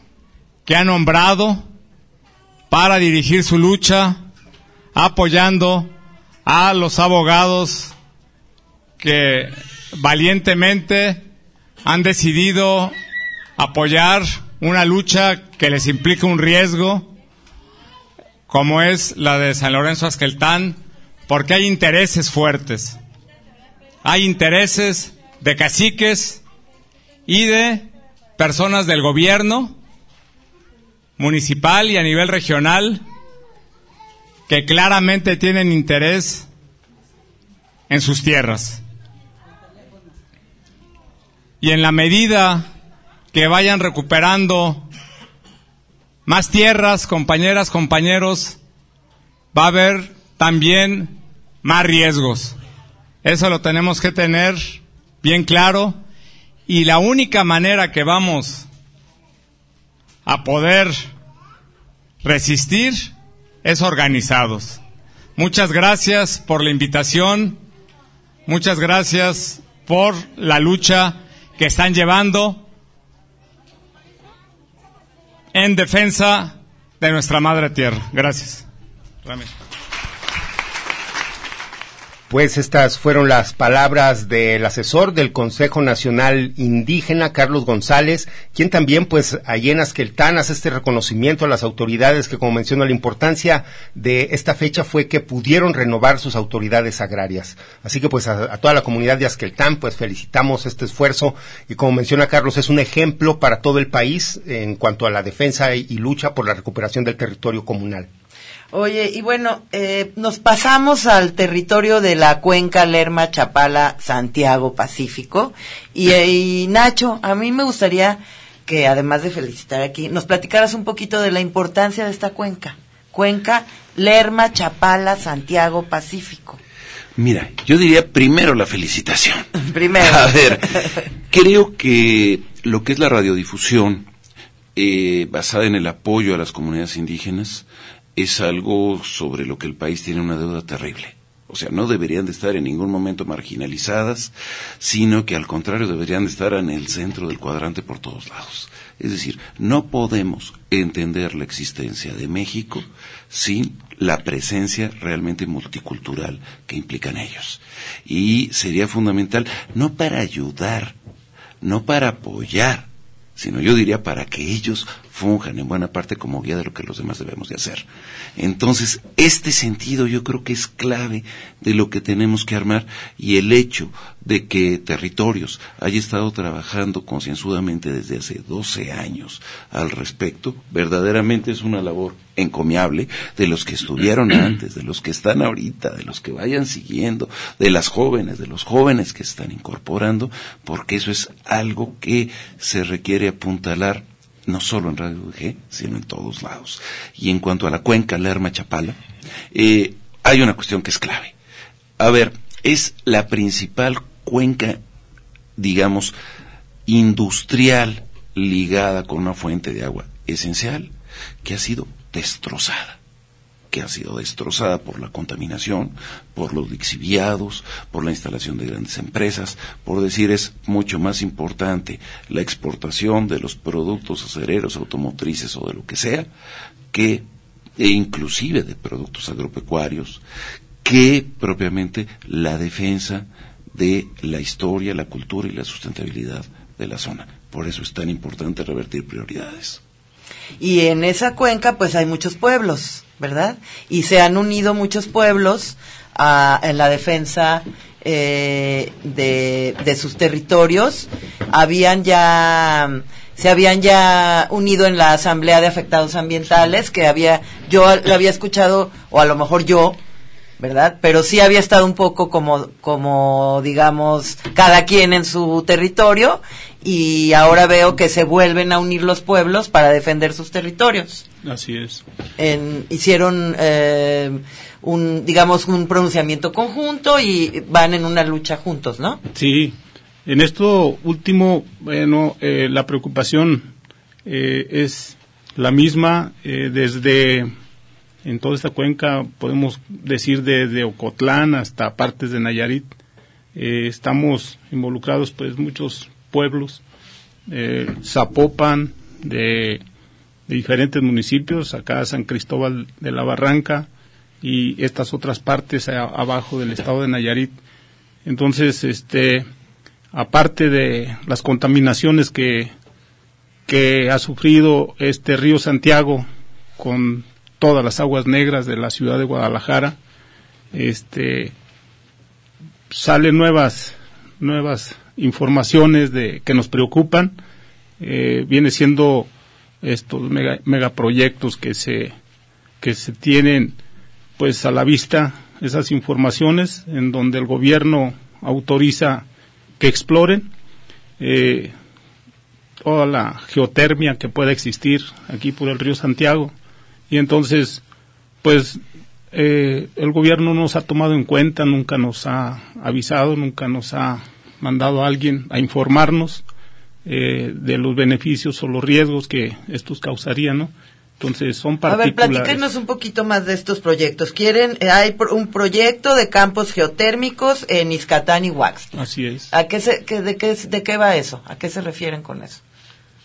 que ha nombrado para dirigir su lucha, apoyando a los abogados que valientemente han decidido apoyar una lucha que les implica un riesgo, como es la de San Lorenzo Asqueltán, porque hay intereses fuertes. Hay intereses de caciques y de personas del gobierno municipal y a nivel regional que claramente tienen interés en sus tierras. Y en la medida que vayan recuperando más tierras, compañeras, compañeros, va a haber también más riesgos. Eso lo tenemos que tener bien claro y la única manera que vamos a poder resistir es organizados. Muchas gracias por la invitación, muchas gracias por la lucha que están llevando en defensa de nuestra madre tierra. Gracias. Pues estas fueron las palabras del asesor del Consejo Nacional Indígena, Carlos González, quien también, pues, allí en Asqueltán hace este reconocimiento a las autoridades que, como menciono, la importancia de esta fecha fue que pudieron renovar sus autoridades agrarias. Así que, pues, a, toda la comunidad de Asqueltán, pues, felicitamos este esfuerzo y, como menciona Carlos, es un ejemplo para todo el país en cuanto a la defensa y lucha por la recuperación del territorio comunal. Oye, y bueno, eh, nos pasamos al territorio de la cuenca Lerma, Chapala, Santiago, Pacífico. Y, eh, y, Nacho, a mí me gustaría que además de felicitar aquí, nos platicaras un poquito de la importancia de esta cuenca. Cuenca Lerma, Chapala, Santiago, Pacífico. Mira, yo diría primero la felicitación. Primero. A ver, creo que lo que es la radiodifusión, eh, basada en el apoyo a las comunidades indígenas, es algo sobre lo que el país tiene una deuda terrible. O sea, no deberían de estar en ningún momento marginalizadas, sino que al contrario deberían de estar en el centro del cuadrante por todos lados. Es decir, no podemos entender la existencia de México sin la presencia realmente multicultural que implican ellos. Y sería fundamental, no para ayudar, no para apoyar, sino yo diría para que ellos funjan en buena parte como guía de lo que los demás debemos de hacer. Entonces, este sentido yo creo que es clave de lo que tenemos que armar y el hecho de que territorios haya estado trabajando concienzudamente desde hace 12 años al respecto, verdaderamente es una labor encomiable de los que estuvieron antes, de los que están ahorita, de los que vayan siguiendo, de las jóvenes, de los jóvenes que están incorporando, porque eso es algo que se requiere apuntalar no solo en Radio UG, sino en todos lados. Y en cuanto a la cuenca Lerma Chapala, eh, hay una cuestión que es clave. A ver, es la principal cuenca, digamos, industrial ligada con una fuente de agua esencial que ha sido destrozada que ha sido destrozada por la contaminación, por los lixiviados, por la instalación de grandes empresas, por decir es mucho más importante la exportación de los productos acereros, automotrices o de lo que sea, que e inclusive de productos agropecuarios, que propiamente la defensa de la historia, la cultura y la sustentabilidad de la zona. Por eso es tan importante revertir prioridades. Y en esa cuenca pues hay muchos pueblos, ¿verdad? Y se han unido muchos pueblos a, en la defensa eh, de, de sus territorios. Habían ya se habían ya unido en la asamblea de afectados ambientales que había yo lo había escuchado o a lo mejor yo ¿verdad? Pero sí había estado un poco como, como, digamos, cada quien en su territorio y ahora veo que se vuelven a unir los pueblos para defender sus territorios. Así es. En, hicieron, eh, un, digamos, un pronunciamiento conjunto y van en una lucha juntos, ¿no? Sí. En esto último, bueno, eh, la preocupación eh, es la misma eh, desde en toda esta cuenca, podemos decir desde Ocotlán hasta partes de Nayarit. Eh, estamos involucrados pues muchos pueblos, eh, Zapopan, de, diferentes municipios, acá San Cristóbal de la Barranca y estas otras partes abajo del estado de Nayarit. Entonces, este, aparte de las contaminaciones que, que ha sufrido este río Santiago con todas las aguas negras de la ciudad de Guadalajara. Este salen nuevas nuevas informaciones de que nos preocupan. Eh, viene siendo estos mega, megaproyectos que se que se tienen pues a la vista esas informaciones en donde el gobierno autoriza que exploren eh, toda la geotermia que pueda existir aquí por el río Santiago y entonces pues eh, el gobierno no nos ha tomado en cuenta, nunca nos ha avisado, nunca nos ha mandado a alguien a informarnos eh, de los beneficios o los riesgos que estos causarían, ¿no? Entonces son A ver, particulares. platíquenos un poquito más de estos proyectos. Quieren, eh, hay pro- un proyecto de campos geotérmicos en Izcatán y Wax. Así es. ¿A qué se, qué- de, qué, ¿De qué va eso? ¿A qué se refieren con eso?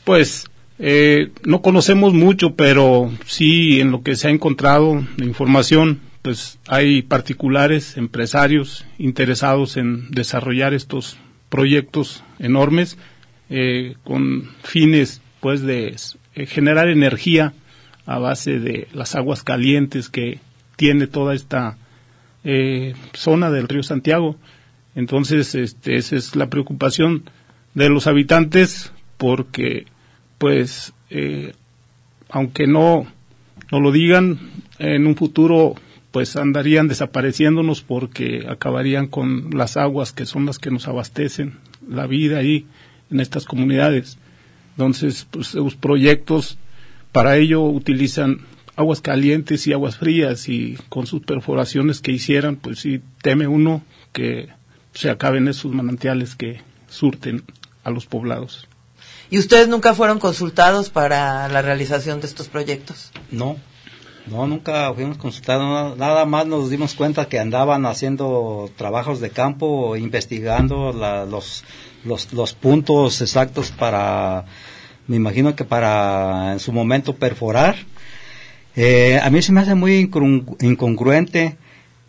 Pues eh, no conocemos mucho, pero sí en lo que se ha encontrado de información, pues hay particulares, empresarios interesados en desarrollar estos proyectos enormes eh, con fines, pues, de eh, generar energía a base de las aguas calientes que tiene toda esta eh, zona del río Santiago. Entonces, este, esa es la preocupación de los habitantes porque, pues, aunque no, no lo digan, en un futuro, pues, andarían desapareciéndonos porque acabarían con las aguas que son las que nos abastecen la vida ahí en estas comunidades. Entonces, pues, los proyectos para ello utilizan aguas calientes y aguas frías y con sus perforaciones que hicieran, pues sí teme uno que se acaben esos manantiales que surten a los poblados. ¿Y ustedes nunca fueron consultados para la realización de estos proyectos? No, no, nunca fuimos consultados, na- nada más nos dimos cuenta que andaban haciendo trabajos de campo, investigando la- los, los, los puntos exactos para, me imagino que para en su momento perforar. Eh, a mí se me hace muy incongru- incongruente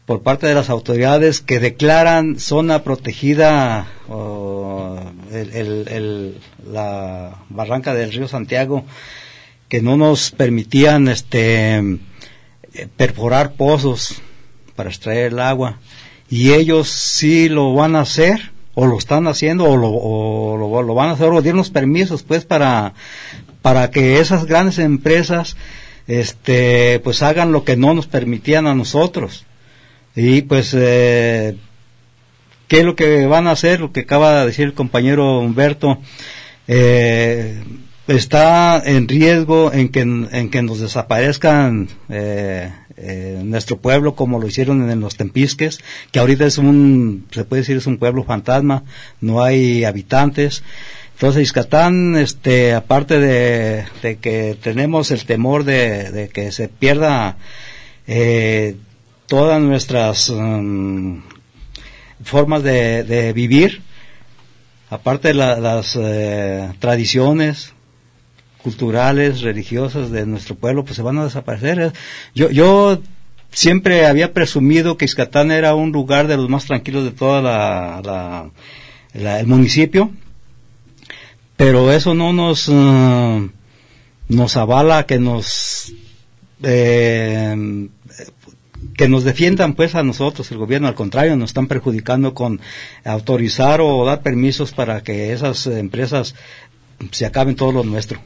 por parte de las autoridades que declaran zona protegida o, el- el- el- la barranca del río Santiago que no nos permitían este perforar pozos para extraer el agua. Y ellos sí lo van a hacer o lo están haciendo o lo van a hacer o dieron permisos pues para para que esas grandes empresas este pues hagan lo que no nos permitían a nosotros. Y pues eh, qué es lo que van a hacer lo que acaba de decir el compañero Humberto eh, está en riesgo en que, en que nos desaparezcan eh, eh, nuestro pueblo como lo hicieron en los Tempisques, que ahorita es un, se puede decir es un pueblo fantasma, no hay habitantes. Entonces, Iscatán, este, aparte de, de que tenemos el temor de, de que se pierda eh, todas nuestras mm, formas de, de vivir, aparte de la- las eh, tradiciones culturales, religiosas de nuestro pueblo, pues se van a desaparecer. Yo, yo siempre había presumido que Iscatán era un lugar de los más tranquilos de toda la, la- el municipio, pero eso no nos eh, nos avala que nos eh, que nos defiendan pues a nosotros el gobierno al contrario nos están perjudicando con autorizar o dar permisos para que esas empresas se acaben todo lo nuestro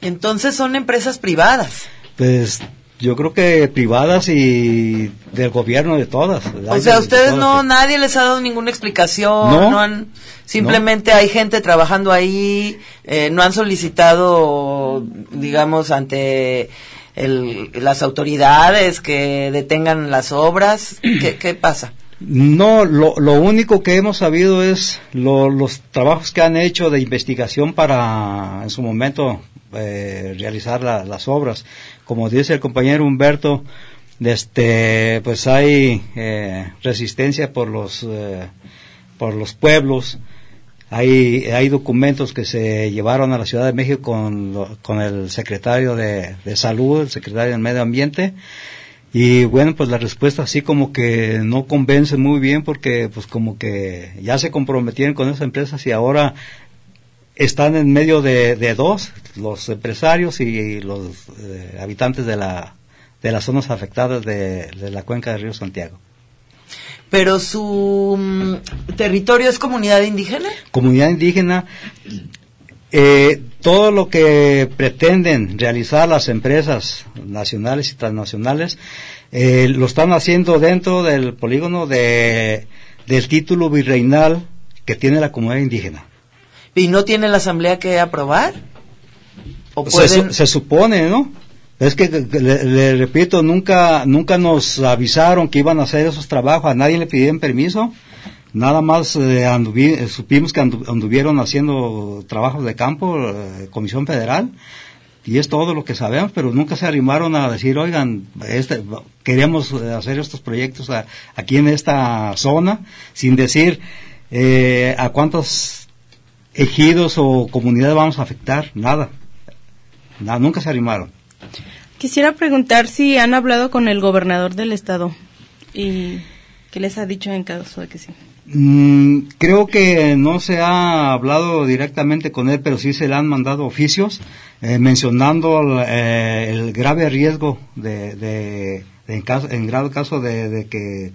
Entonces son empresas privadas. pues yo creo que privadas y del gobierno de todas O sea, ustedes no, nadie les ha dado ninguna explicación, No. no, han, simplemente hay gente trabajando ahí, eh, no han solicitado, digamos, ante el- las autoridades que detengan las obras. ¿Qué, qué pasa? No, lo, lo único que hemos sabido es lo- los trabajos que han hecho de investigación para en su momento eh, realizar la- las obras. Como dice el compañero Humberto, este, pues hay eh, resistencia por los eh, por los pueblos. Hay, hay documentos que se llevaron a la Ciudad de México con, con el secretario de, de Salud, el secretario del Medio Ambiente, y bueno, pues la respuesta así como que no convence muy bien porque pues como que ya se comprometieron con esas empresas y ahora están en medio de, de dos, los empresarios y los eh, habitantes de la de las zonas afectadas de, de la cuenca del río Santiago. Pero su mm, territorio es comunidad indígena. Comunidad indígena, eh, todo lo que pretenden realizar las empresas nacionales y transnacionales eh, lo están haciendo dentro del polígono de, del título virreinal que tiene la comunidad indígena. ¿Y no tiene la asamblea que aprobar? ¿O Se, su- pueden...? se supone, ¿no? Es que, que le, le repito, nunca, nunca nos avisaron que iban a hacer esos trabajos, a nadie le pidieron permiso, nada más eh, eh, supimos que andu- anduvieron haciendo trabajos de campo, eh, Comisión Federal, y es todo lo que sabemos, pero nunca se arrimaron a decir, oigan, este, queremos eh, hacer estos proyectos a- aquí en esta zona, sin decir eh, a cuántos ejidos o comunidades vamos a afectar, nada, nada, nunca se arrimaron. Quisiera preguntar si han hablado con el gobernador del estado y qué les ha dicho en caso de que sí. Mm, creo que no se ha hablado directamente con él, pero sí se le han mandado oficios eh, mencionando el, eh, el grave riesgo de, en, caso, caso de, que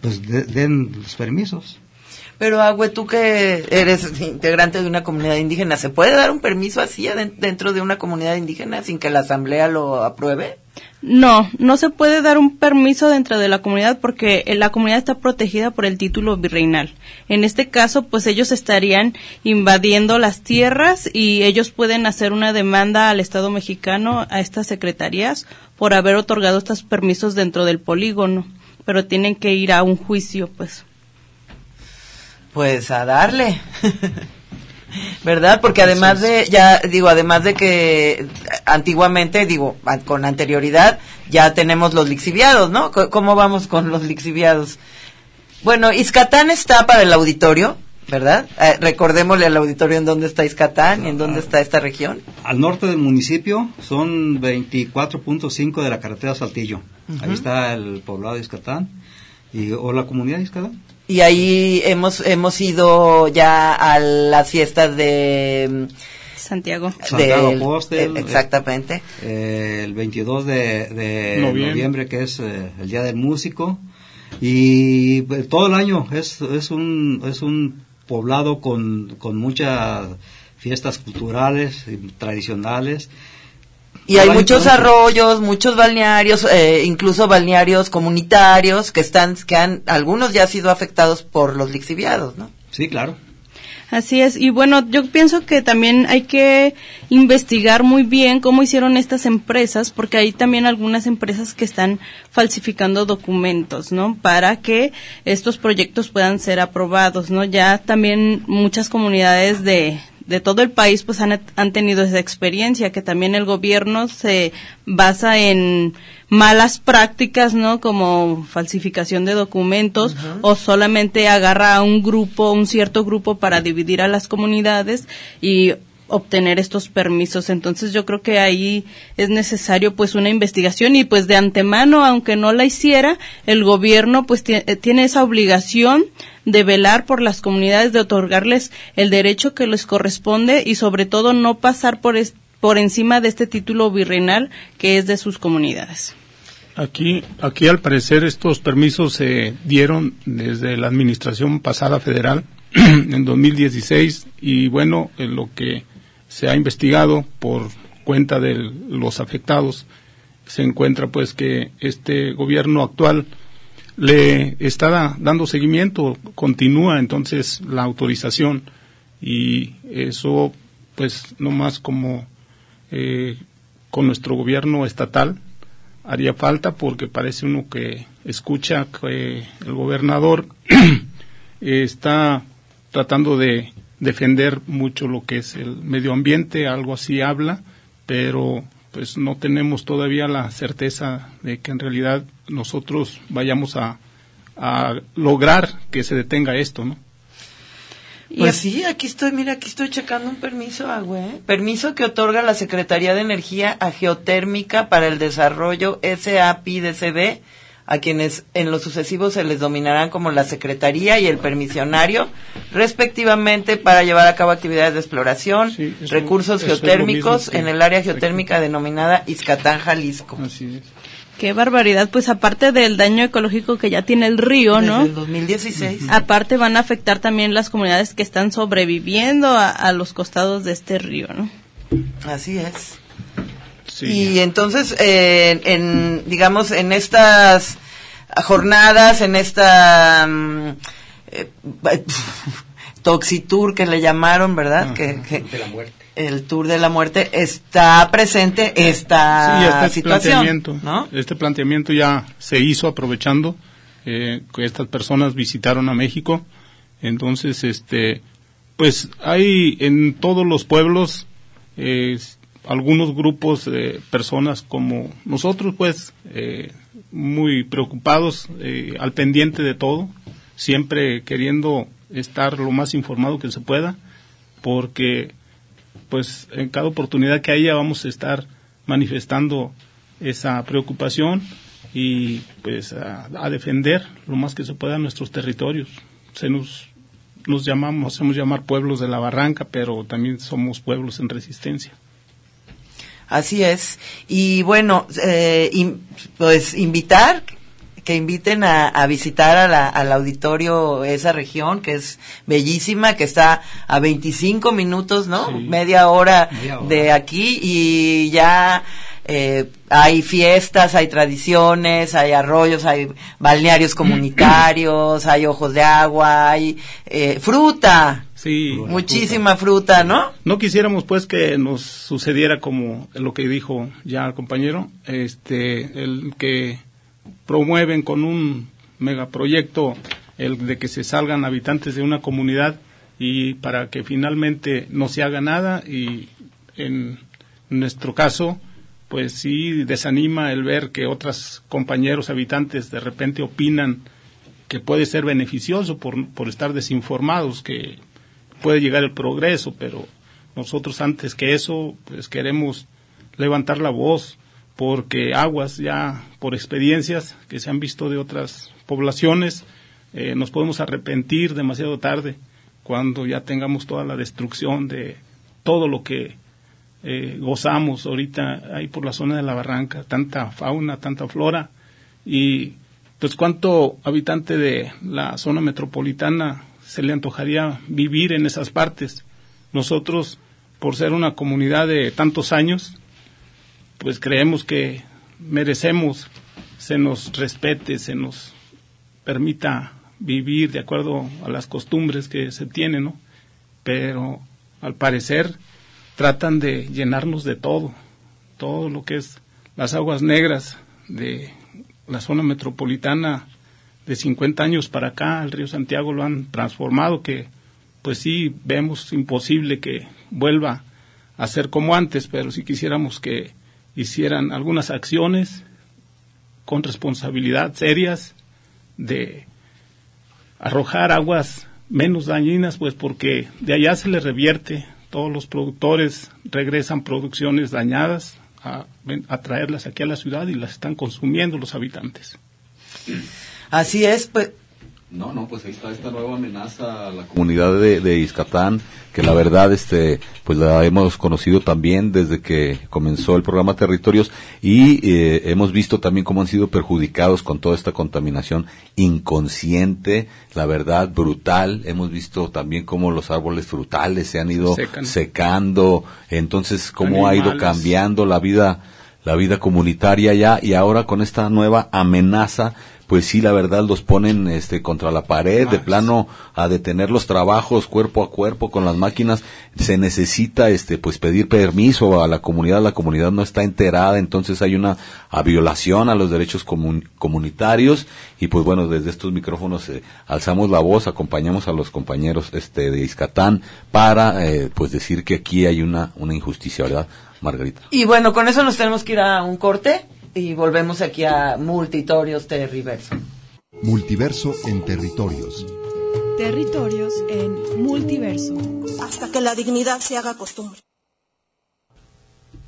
pues de- den los permisos. Pero, Agüe, tú que eres integrante de una comunidad indígena, ¿se puede dar un permiso así dentro de una comunidad indígena sin que la asamblea lo apruebe? No, no se puede dar un permiso dentro de la comunidad porque eh, la comunidad está protegida por el título virreinal. En este caso, pues ellos estarían invadiendo las tierras y ellos pueden hacer una demanda al Estado mexicano, a estas secretarías, por haber otorgado estos permisos dentro del polígono. Pero tienen que ir a un juicio, pues. Pues a darle. ¿Verdad? Porque además de, ya digo, además de que antiguamente, digo, con anterioridad, ya tenemos los lixiviados, ¿no? ¿Cómo vamos con los lixiviados? Bueno, Iscatán está para el auditorio, ¿verdad? Eh, recordémosle al auditorio en dónde está Iscatán y en dónde está esta región. Al norte del municipio son 24.5 de la carretera Saltillo. Ahí está el poblado de Iscatán y, o la comunidad de Iscatán. Y ahí hemos, hemos ido ya a las fiestas de... Santiago. Santiago Apóstol, eh, exactamente. eh, el 22 de, de Noviembre. noviembre. que es eh, el Día del Músico. Y pues, todo el año es, es, un, es un poblado con, con muchas fiestas culturales y tradicionales. Y hay muchos arroyos, muchos balnearios, eh, incluso balnearios comunitarios que están, que han, algunos ya han sido afectados por los lixiviados, ¿no? Sí, claro. Así es, y bueno, yo pienso que también hay que investigar muy bien cómo hicieron estas empresas, porque hay también algunas empresas que están falsificando documentos, ¿no? Para que estos proyectos puedan ser aprobados, ¿no? Ya también muchas comunidades de, de todo el país pues han, han tenido esa experiencia, que también el gobierno se basa en malas prácticas, ¿no? Como falsificación de documentos o solamente agarra a un grupo, un cierto grupo para dividir a las comunidades y obtener estos permisos. Entonces yo creo que ahí es necesario pues una investigación y pues de antemano, aunque no la hiciera, el gobierno pues eh, tiene esa obligación de velar por las comunidades, de otorgarles el derecho que les corresponde y sobre todo no pasar por, es- por encima de este título virreinal que es de sus comunidades. Aquí, aquí al parecer estos permisos se dieron desde la administración pasada federal en 2016 y bueno, en lo que se ha investigado por cuenta de los afectados se encuentra pues que este gobierno actual le está da- dando seguimiento, continúa entonces la autorización y eso pues no más como eh, con nuestro gobierno estatal haría falta porque parece uno que escucha que el gobernador está tratando de defender mucho lo que es el medio ambiente, algo así habla, pero pues no tenemos todavía la certeza de que en realidad nosotros vayamos a, a lograr que se detenga esto, ¿no? Pues sí, aquí estoy, mira, aquí estoy checando un permiso, ah, güey. Permiso que otorga la Secretaría de Energía a Geotérmica para el Desarrollo SAPI-DCB, a quienes en lo sucesivo se les dominarán como la Secretaría y el permisionario, respectivamente, para llevar a cabo actividades de exploración, eso- recursos eso es geotérmicos en el área geotérmica denominada Izcatán, Jalisco. Qué barbaridad, pues aparte del daño ecológico que ya tiene el río, ¿no? Desde el 2016. Aparte van a afectar también las comunidades que están sobreviviendo a, a los costados de este río, ¿no? Así es. Y entonces, eh, en, digamos, en estas jornadas, en esta... mm, eh, Toxitour que le llamaron, ¿verdad? que, que- El Tour de la Muerte está presente esta Sí, este situación, planteamiento, ¿no? este planteamiento ya se hizo aprovechando eh, que estas personas visitaron a México. Entonces, este, pues hay en todos los pueblos eh, algunos grupos de personas como nosotros, pues, eh, muy preocupados, eh, al pendiente de todo, siempre queriendo estar lo más informado que se pueda, porque pues en cada oportunidad que haya vamos a estar manifestando esa preocupación y pues a, a defender lo más que se pueda nuestros territorios. Se nos nos llamamos, hacemos llamar pueblos de la barranca, pero también somos pueblos en resistencia. Así es. Y bueno, eh, in- pues invitar, que inviten a, a visitar a la- al auditorio esa región, que es bellísima, que está a 25 minutos, ¿no? Media hora Media hora. de aquí y ya eh, hay fiestas, hay tradiciones, hay arroyos, hay balnearios comunitarios, hay ojos de agua, hay eh, fruta. Sí. Muchísima fruta, ¿no? No quisiéramos pues que nos sucediera como lo que dijo ya el compañero, este, el que promueven con un megaproyecto el de que se salgan habitantes de una comunidad y para que finalmente no se haga nada y en nuestro caso pues sí desanima el ver que otros compañeros habitantes de repente opinan que puede ser beneficioso por, por estar desinformados, que puede llegar el progreso, pero nosotros antes que eso, pues queremos levantar la voz, porque aguas ya por experiencias que se han visto de otras poblaciones, eh, nos podemos arrepentir demasiado tarde cuando ya tengamos toda la destrucción de todo lo que eh, gozamos ahorita ahí por la zona de la barranca, tanta fauna, tanta flora. Y pues cuánto habitante de la zona metropolitana se le antojaría vivir en esas partes. Nosotros, por ser una comunidad de tantos años, pues creemos que merecemos se nos respete, se nos permita vivir de acuerdo a las costumbres que se tienen, ¿no? Pero al parecer tratan de llenarnos de todo, todo lo que es las aguas negras de la zona metropolitana de 50 años para acá, el río Santiago lo han transformado, que pues sí vemos imposible que vuelva a ser como antes, pero si quisiéramos que hicieran algunas acciones con responsabilidad serias de arrojar aguas menos dañinas, pues porque de allá se les revierte, todos los productores regresan producciones dañadas a, a traerlas aquí a la ciudad y las están consumiendo los habitantes. Así es, pues No, no, pues ahí está esta nueva amenaza a la comunidad de, de Izcatán, que la verdad, este, pues la hemos conocido también desde que comenzó el programa Territorios y eh, hemos visto también cómo han sido perjudicados con toda esta contaminación inconsciente, la verdad, brutal. Hemos visto también cómo los árboles frutales se han ido Secan. secando, entonces cómo ha ido cambiando la vida la vida comunitaria ya y ahora con esta nueva amenaza pues sí la verdad los ponen este contra la pared de plano a detener los trabajos cuerpo a cuerpo con las máquinas. Se necesita este pues pedir permiso a la comunidad. La comunidad no está enterada entonces hay una a violación a los derechos comun- comunitarios. Y pues bueno desde estos micrófonos eh, alzamos la voz acompañamos a los compañeros este de Izcatán para eh, pues decir que aquí hay una una injusticia verdad Margarita Y bueno, con eso nos tenemos que ir a un corte y volvemos aquí a Multitorios Terriverso. Multiverso en territorios. Territorios en multiverso. Hasta que la dignidad se haga costumbre.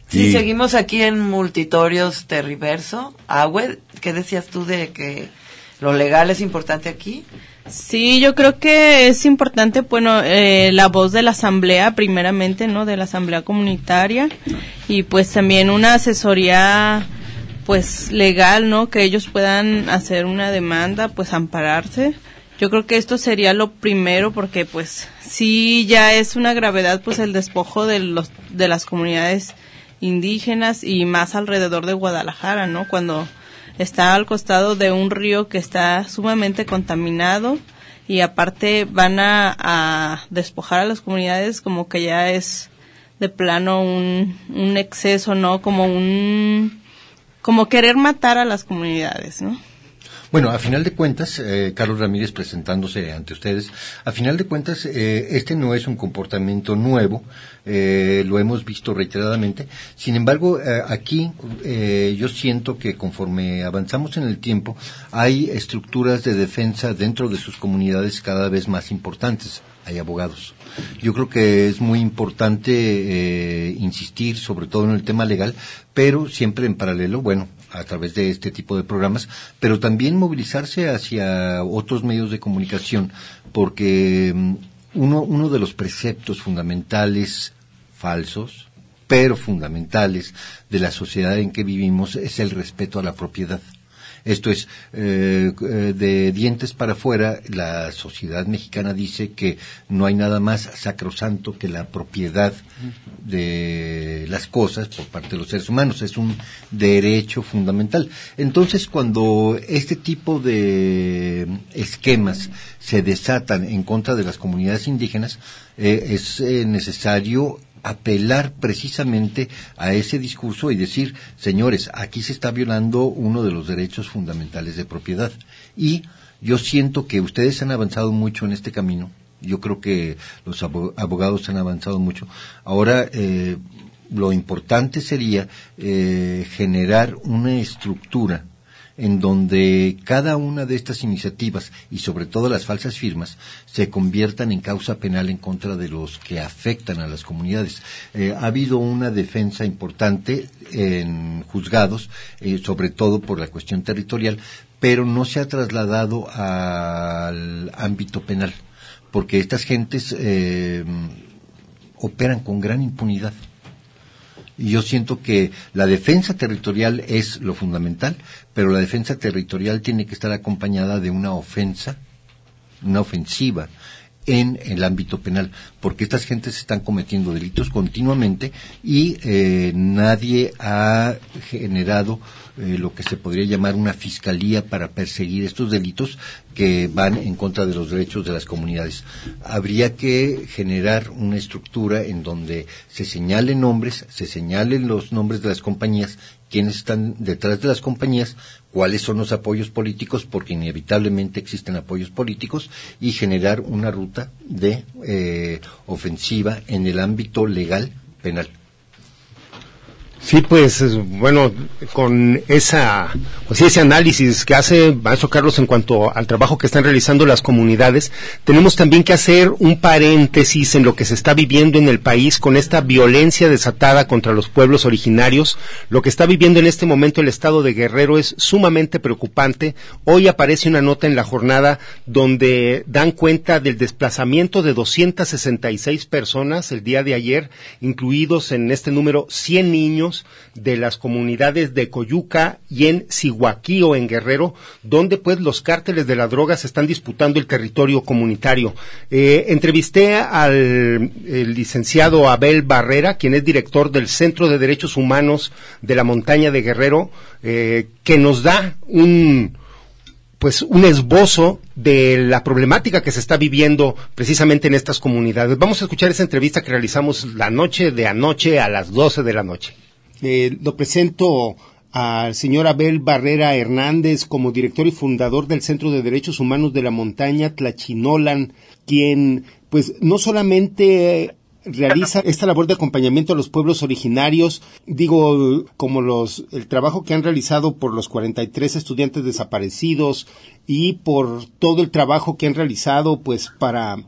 Sí, Y- seguimos aquí en Multitorios Terriverso. Agüe, ¿qué decías tú de que lo legal es importante aquí? Sí, yo creo que es importante, bueno, eh, la voz de la asamblea, primeramente, ¿no? De la asamblea comunitaria y pues también una asesoría, pues legal, ¿no? Que ellos puedan hacer una demanda, pues ampararse. Yo creo que esto sería lo primero porque, pues, sí ya es una gravedad, pues el despojo de los de las comunidades indígenas y más alrededor de Guadalajara, ¿no? Cuando está al costado de un río que está sumamente contaminado y aparte van a, a despojar a las comunidades como que ya es de plano un, un exceso, ¿no? Como un, como querer matar a las comunidades, ¿no? Bueno, a final de cuentas, eh, Carlos Ramírez presentándose ante ustedes, a final de cuentas, eh, este no es un comportamiento nuevo, eh, lo hemos visto reiteradamente. Sin embargo, eh, aquí eh, yo siento que conforme avanzamos en el tiempo, hay estructuras de defensa dentro de sus comunidades cada vez más importantes. Hay abogados. Yo creo que es muy importante eh, insistir, sobre todo en el tema legal, pero siempre en paralelo, bueno, a través de este tipo de programas, pero también movilizarse hacia otros medios de comunicación, porque mm, uno, uno de los preceptos fundamentales falsos, pero fundamentales de la sociedad en que vivimos es el respeto a la propiedad. Esto es, eh, eh, de dientes para afuera, la sociedad mexicana dice que no hay nada más sacrosanto que la propiedad de las cosas por parte de los seres humanos. Es un derecho fundamental. Entonces, cuando este tipo de esquemas se desatan en contra de las comunidades indígenas, eh, es eh, necesario apelar precisamente a ese discurso y decir, señores, aquí se está violando uno de los derechos fundamentales de propiedad. Y yo siento que ustedes han avanzado mucho en este camino. Yo creo que los abo- abogados han avanzado mucho. Ahora, eh, lo importante sería eh, generar una estructura en donde cada una de estas iniciativas y sobre todo las falsas firmas se conviertan en causa penal en contra de los que afectan a las comunidades. Eh, ha habido una defensa importante en juzgados, eh, sobre todo por la cuestión territorial, pero no se ha trasladado al ámbito penal, porque estas gentes eh, operan con gran impunidad. Yo siento que la defensa territorial es lo fundamental, pero la defensa territorial tiene que estar acompañada de una ofensa, una ofensiva en el ámbito penal, porque estas gentes están cometiendo delitos continuamente y eh, nadie ha generado eh, lo que se podría llamar una fiscalía para perseguir estos delitos que van en contra de los derechos de las comunidades. Habría que generar una estructura en donde se señalen nombres, se señalen los nombres de las compañías, quiénes están detrás de las compañías, cuáles son los apoyos políticos, porque inevitablemente existen apoyos políticos, y generar una ruta de eh, ofensiva en el ámbito legal penal. Sí, pues es- bueno, con esa, pues, ese análisis que hace maestro Carlos en cuanto al trabajo que están realizando las comunidades, tenemos también que hacer un paréntesis en lo que se está viviendo en el país con esta violencia desatada contra los pueblos originarios. Lo que está viviendo en este momento el estado de Guerrero es sumamente preocupante. Hoy aparece una nota en la jornada donde dan cuenta del desplazamiento de 266 personas el día de ayer, incluidos en este número 100 niños de las comunidades de Coyuca y en Sihuaquío, en Guerrero, donde pues los cárteles de la droga se están disputando el territorio comunitario. Eh, entrevisté al licenciado Abel Barrera, quien es director del Centro de Derechos Humanos de la Montaña de Guerrero, eh, que nos da un pues un esbozo de la problemática que se está viviendo precisamente en estas comunidades. Vamos a escuchar esa entrevista que realizamos la noche de anoche a las 12 de la noche. Eh, lo presento al señor Abel Barrera Hernández como director y fundador del Centro de Derechos Humanos de la Montaña Tlachinolan, quien pues no solamente realiza esta labor de acompañamiento a los pueblos originarios, digo, como los, el trabajo que han realizado por los 43 estudiantes desaparecidos y por todo el trabajo que han realizado, pues, para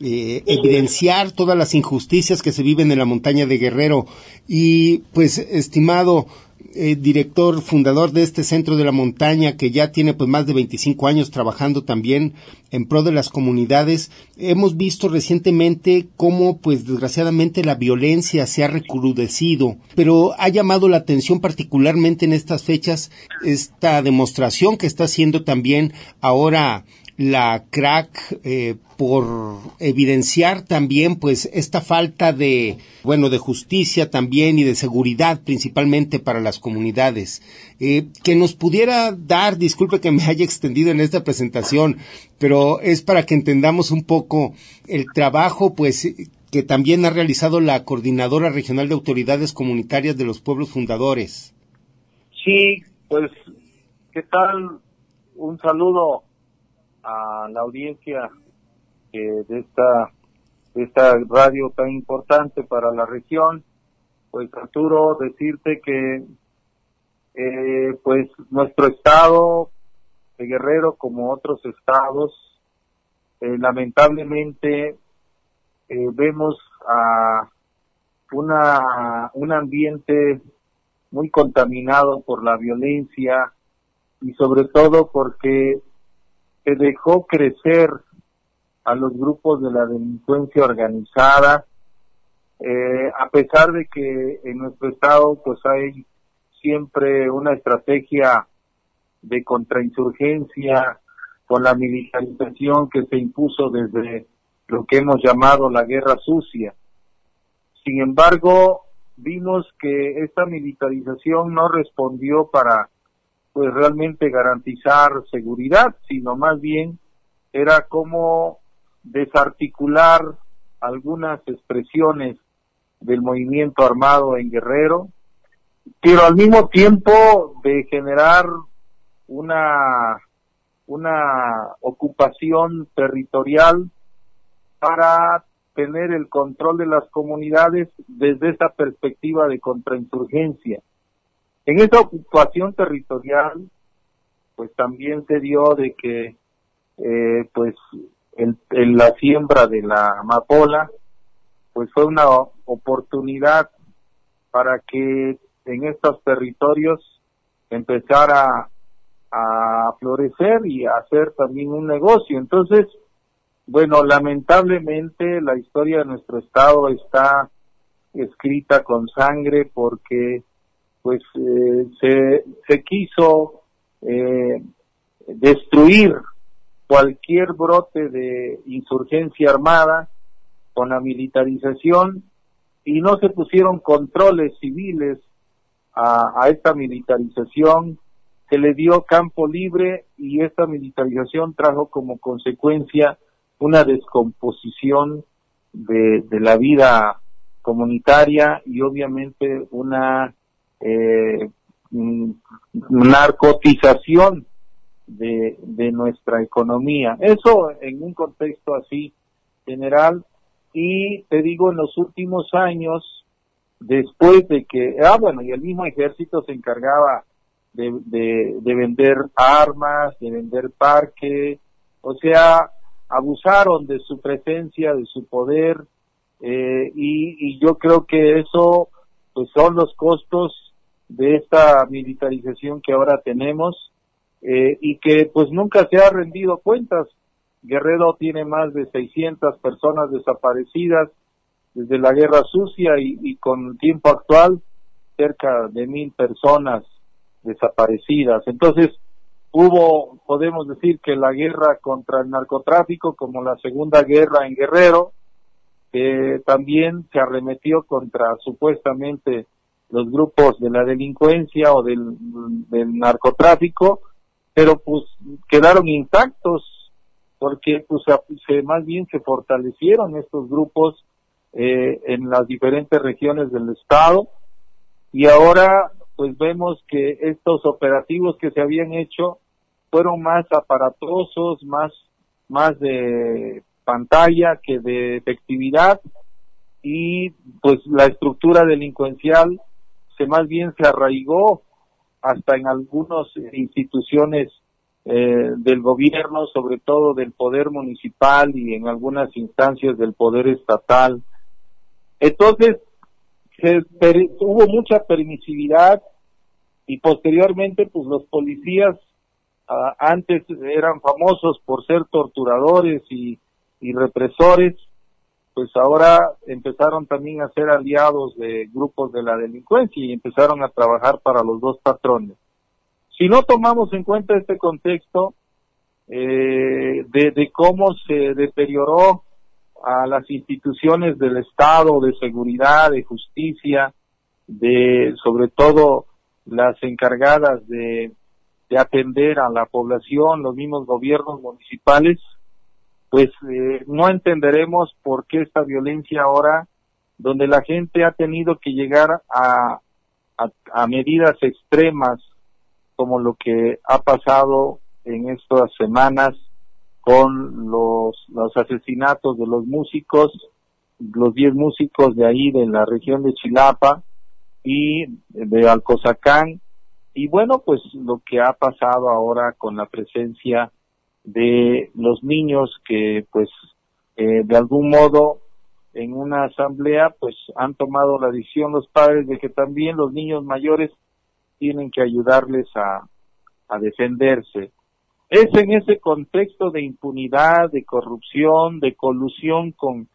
eh, evidenciar todas las injusticias que se viven en la montaña de Guerrero. Y, pues, estimado, eh, director fundador de este centro de la montaña que ya tiene pues más de 25 años trabajando también en pro de las comunidades hemos visto recientemente cómo pues desgraciadamente la violencia se ha recrudecido pero ha llamado la atención particularmente en estas fechas esta demostración que está haciendo también ahora la crack eh, por evidenciar también pues esta falta de bueno de justicia también y de seguridad principalmente para las comunidades. Eh, que nos pudiera dar disculpe que me haya extendido en esta presentación pero es para que entendamos un poco el trabajo pues que también ha realizado la coordinadora regional de autoridades comunitarias de los pueblos fundadores. Sí pues qué tal un saludo a la audiencia de esta de esta radio tan importante para la región pues Arturo decirte que eh, pues nuestro estado de Guerrero como otros estados eh, lamentablemente eh, vemos a una un ambiente muy contaminado por la violencia y sobre todo porque se dejó crecer a los grupos de la delincuencia organizada, eh, a pesar de que en nuestro estado pues hay siempre una estrategia de contrainsurgencia con la militarización que se impuso desde lo que hemos llamado la guerra sucia. Sin embargo, vimos que esta militarización no respondió para pues realmente garantizar seguridad, sino más bien era como desarticular algunas expresiones del movimiento armado en Guerrero, pero al mismo tiempo de generar una una ocupación territorial para tener el control de las comunidades desde esa perspectiva de contrainsurgencia. En esa ocupación territorial, pues también se dio de que, eh, pues, en, la siembra de la amapola, pues fue una oportunidad para que en estos territorios empezara a florecer y a hacer también un negocio. Entonces, bueno, lamentablemente la historia de nuestro estado está escrita con sangre porque pues eh, se, se quiso eh, destruir cualquier brote de insurgencia armada con la militarización y no se pusieron controles civiles a, a esta militarización, se le dio campo libre y esta militarización trajo como consecuencia una descomposición de, de la vida comunitaria y obviamente una eh, narcotización de, de nuestra economía. Eso en un contexto así general y te digo en los últimos años después de que ah bueno y el mismo ejército se encargaba de, de, vender armas de vender parque o sea abusaron de su presencia de su poder eh, y, y yo creo que eso pues son los costos de esta militarización que ahora tenemos eh, y que pues nunca se ha rendido cuentas. Guerrero tiene más de 600 personas desaparecidas desde la guerra sucia y, con el tiempo actual cerca de mil personas desaparecidas. Entonces hubo, podemos decir que la guerra contra el narcotráfico como la segunda guerra en Guerrero, que también se arremetió contra supuestamente los grupos de la delincuencia o del, narcotráfico, pero pues quedaron intactos porque pues se, más bien se fortalecieron estos grupos eh, en las diferentes regiones del estado y ahora pues vemos que estos operativos que se habían hecho fueron más aparatosos, más más de pantalla que de efectividad y pues la estructura delincuencial se más bien se arraigó hasta en algunas instituciones eh, del gobierno, sobre todo del poder municipal y en algunas instancias del poder estatal. Entonces, hubo mucha permisividad y posteriormente, pues los policías ah, antes eran famosos por ser torturadores y represores, pues ahora empezaron también a ser aliados de grupos de la delincuencia y empezaron a trabajar para los dos patrones. Si no tomamos en cuenta este contexto, eh, de, cómo se deterioró a las instituciones del Estado, de seguridad, de justicia, de sobre todo las encargadas de atender a la población, los mismos gobiernos municipales, pues eh, no entenderemos por qué esta violencia ahora, donde la gente ha tenido que llegar a, a, a medidas extremas, como lo que ha pasado en estas semanas con los, los asesinatos de los músicos, los 10 músicos de ahí de la región de Chilapa y de Alcozacán, y bueno, pues lo que ha pasado ahora con la presencia de los niños que pues eh, de algún modo en una asamblea pues han tomado la decisión los padres de que también los niños mayores tienen que ayudarles a, a defenderse. Es en ese contexto de impunidad, de corrupción, de colusión con,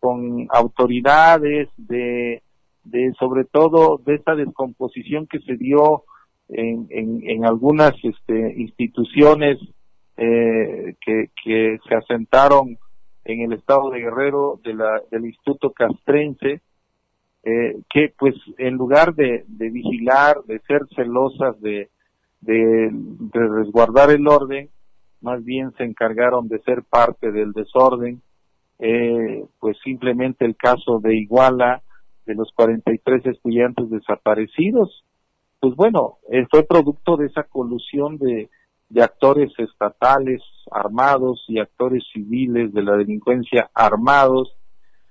con autoridades, de, de sobre todo de esta descomposición que se dio en, en, en algunas este, instituciones eh, que, que se asentaron en el estado de Guerrero de la, del Instituto Castrense, eh, que pues en lugar de, de vigilar, de ser celosas, de, de, resguardar el orden, más bien se encargaron de ser parte del desorden, eh, pues simplemente el caso de Iguala, de los 43 estudiantes desaparecidos, pues bueno, eh, fue producto de esa colusión de, de actores estatales armados y actores civiles de la delincuencia armados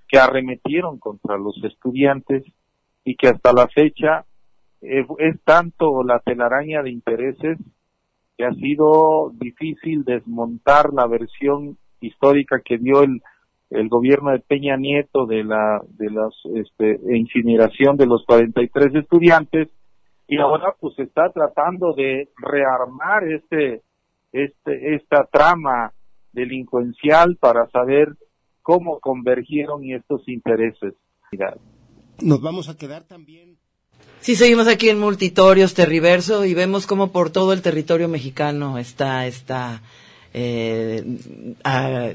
que arremetieron contra los estudiantes y que hasta la fecha eh, es tanto la telaraña de intereses que ha sido difícil desmontar la versión histórica que dio el, el gobierno de Peña Nieto de la de las este, incineración de los 43 estudiantes y ahora pues está tratando de rearmar este este esta trama delincuencial para saber cómo convergieron estos intereses. Nos vamos a quedar también Sí, seguimos aquí en Multitorios Terriverso y vemos cómo por todo el territorio mexicano está esta eh, a,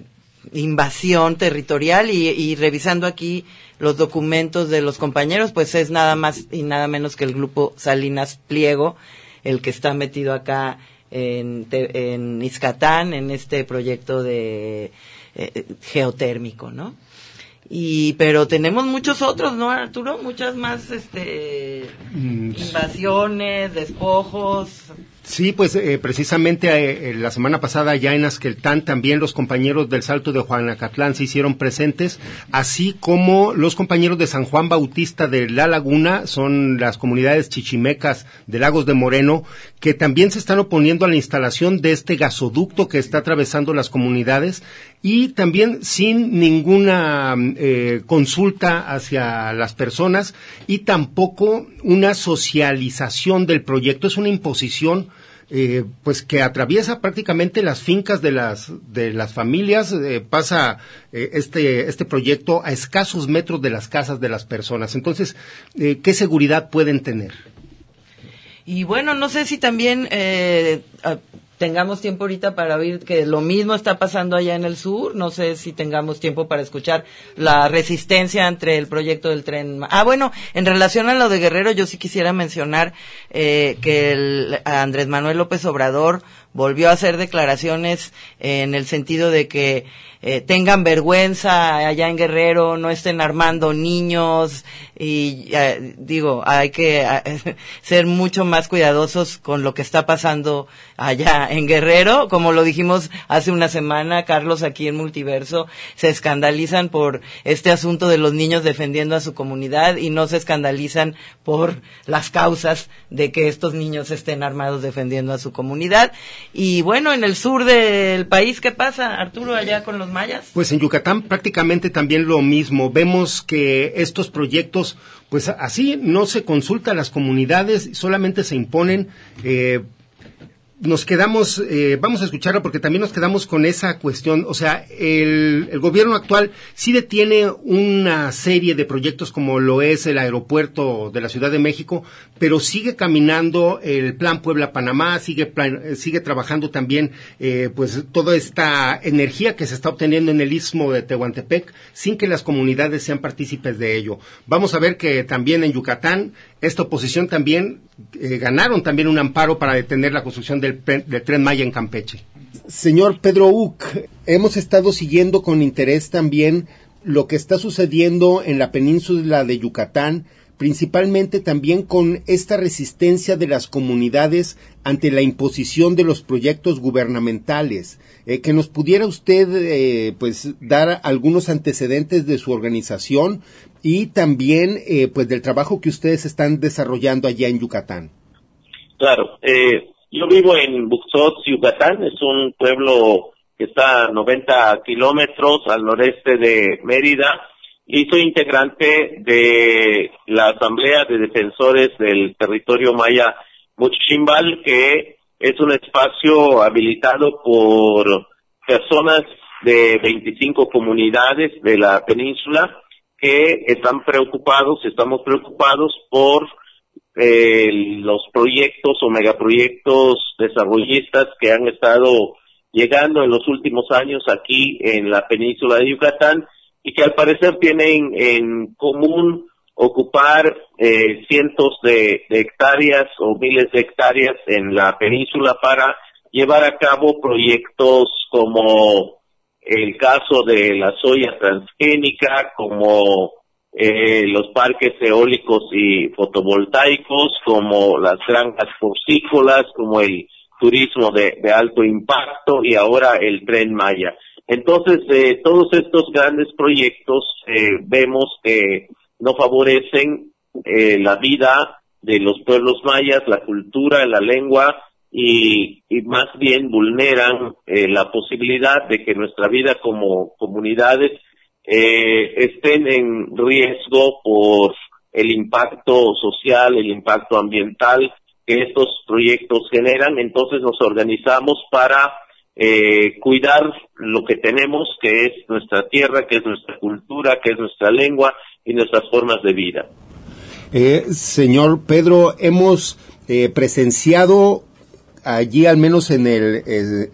invasión territorial y, y, revisando aquí los documentos de los compañeros, pues es nada más y nada menos que el grupo Salinas Pliego, el que está metido acá en, en Izcatán, en este proyecto de eh, geotérmico, ¿no? y pero tenemos muchos otros no Arturo muchas más este mm, invasiones despojos Sí, pues eh, precisamente eh, la semana pasada ya en Asqueltán también los compañeros del Salto de Juanacatlán se hicieron presentes, así como los compañeros de San Juan Bautista de La Laguna, son las comunidades chichimecas de Lagos de Moreno, que también se están oponiendo a la instalación de este gasoducto que está atravesando las comunidades y también sin ninguna eh, consulta hacia las personas y tampoco una socialización del proyecto, es una imposición eh, pues que atraviesa prácticamente las fincas de las de las familias eh, pasa eh, este este proyecto a escasos metros de las casas de las personas. Entonces eh, qué seguridad pueden tener y bueno no sé si también tengamos tiempo ahorita para ver que lo mismo está pasando allá en el sur. No sé si tengamos tiempo para escuchar la resistencia entre el proyecto del tren. Ah, bueno, en relación a lo de Guerrero, yo sí quisiera mencionar eh, que el, Andrés Manuel López Obrador volvió a hacer declaraciones en el sentido de que eh, tengan vergüenza allá en Guerrero, no estén armando niños y eh, digo, hay que eh, ser mucho más cuidadosos con lo que está pasando allá en Guerrero, como lo dijimos hace una semana, Carlos, aquí en Multiverso, se escandalizan por este asunto de los niños defendiendo a su comunidad y no se escandalizan por las causas de que estos niños estén armados defendiendo a su comunidad. Y bueno, en el sur del país, ¿qué pasa, Arturo, allá con los mayas? Pues en Yucatán prácticamente también lo mismo. Vemos que estos proyectos, pues así no se consulta a las comunidades, solamente se imponen. Eh, nos quedamos, eh, vamos a escucharlo porque también nos quedamos con esa cuestión, o sea, el, el, gobierno actual sí detiene una serie de proyectos como lo es el aeropuerto de la Ciudad de México, pero sigue caminando el plan Puebla-Panamá, sigue, plan, sigue trabajando también eh, pues toda esta energía que se está obteniendo en el istmo de Tehuantepec sin que las comunidades sean partícipes de ello. Vamos a ver que también en Yucatán esta oposición también eh, ganaron también un amparo para detener la construcción del, del, tren Maya en Campeche. Señor Pedro Uc, hemos estado siguiendo con interés también lo que está sucediendo en la península de Yucatán, principalmente también con esta resistencia de las comunidades ante la imposición de los proyectos gubernamentales. Eh, que nos pudiera usted eh, pues dar algunos antecedentes de su organización y también eh, pues del trabajo que ustedes están desarrollando allá en Yucatán. Claro, eh, yo vivo en Buxot, Yucatán, es un pueblo que está a 90 kilómetros al noreste de Mérida y soy integrante de la Asamblea de Defensores del Territorio Maya Muchimbal, que es un espacio habilitado por personas de 25 comunidades de la península que están preocupados, estamos preocupados por eh, los proyectos o megaproyectos desarrollistas que han estado llegando en los últimos años aquí en la península de Yucatán y que al parecer tienen en común ocupar eh, cientos de, hectáreas o miles de hectáreas en la península para llevar a cabo proyectos como el caso de la soya transgénica, como eh, los parques eólicos y fotovoltaicos, como las granjas porcícolas, como el turismo de, de alto impacto y ahora el tren Maya. Entonces, eh, todos estos grandes proyectos eh, vemos que no favorecen eh, la vida de los pueblos mayas, la cultura, la lengua y, y más bien vulneran eh, la posibilidad de que nuestra vida como comunidades eh, estén en riesgo por el impacto social, el impacto ambiental que estos proyectos generan. Entonces nos organizamos para eh, cuidar lo que tenemos, que es nuestra tierra, que es nuestra cultura, que es nuestra lengua y nuestras formas de vida. Eh, señor Pedro, hemos eh, presenciado allí, al menos en el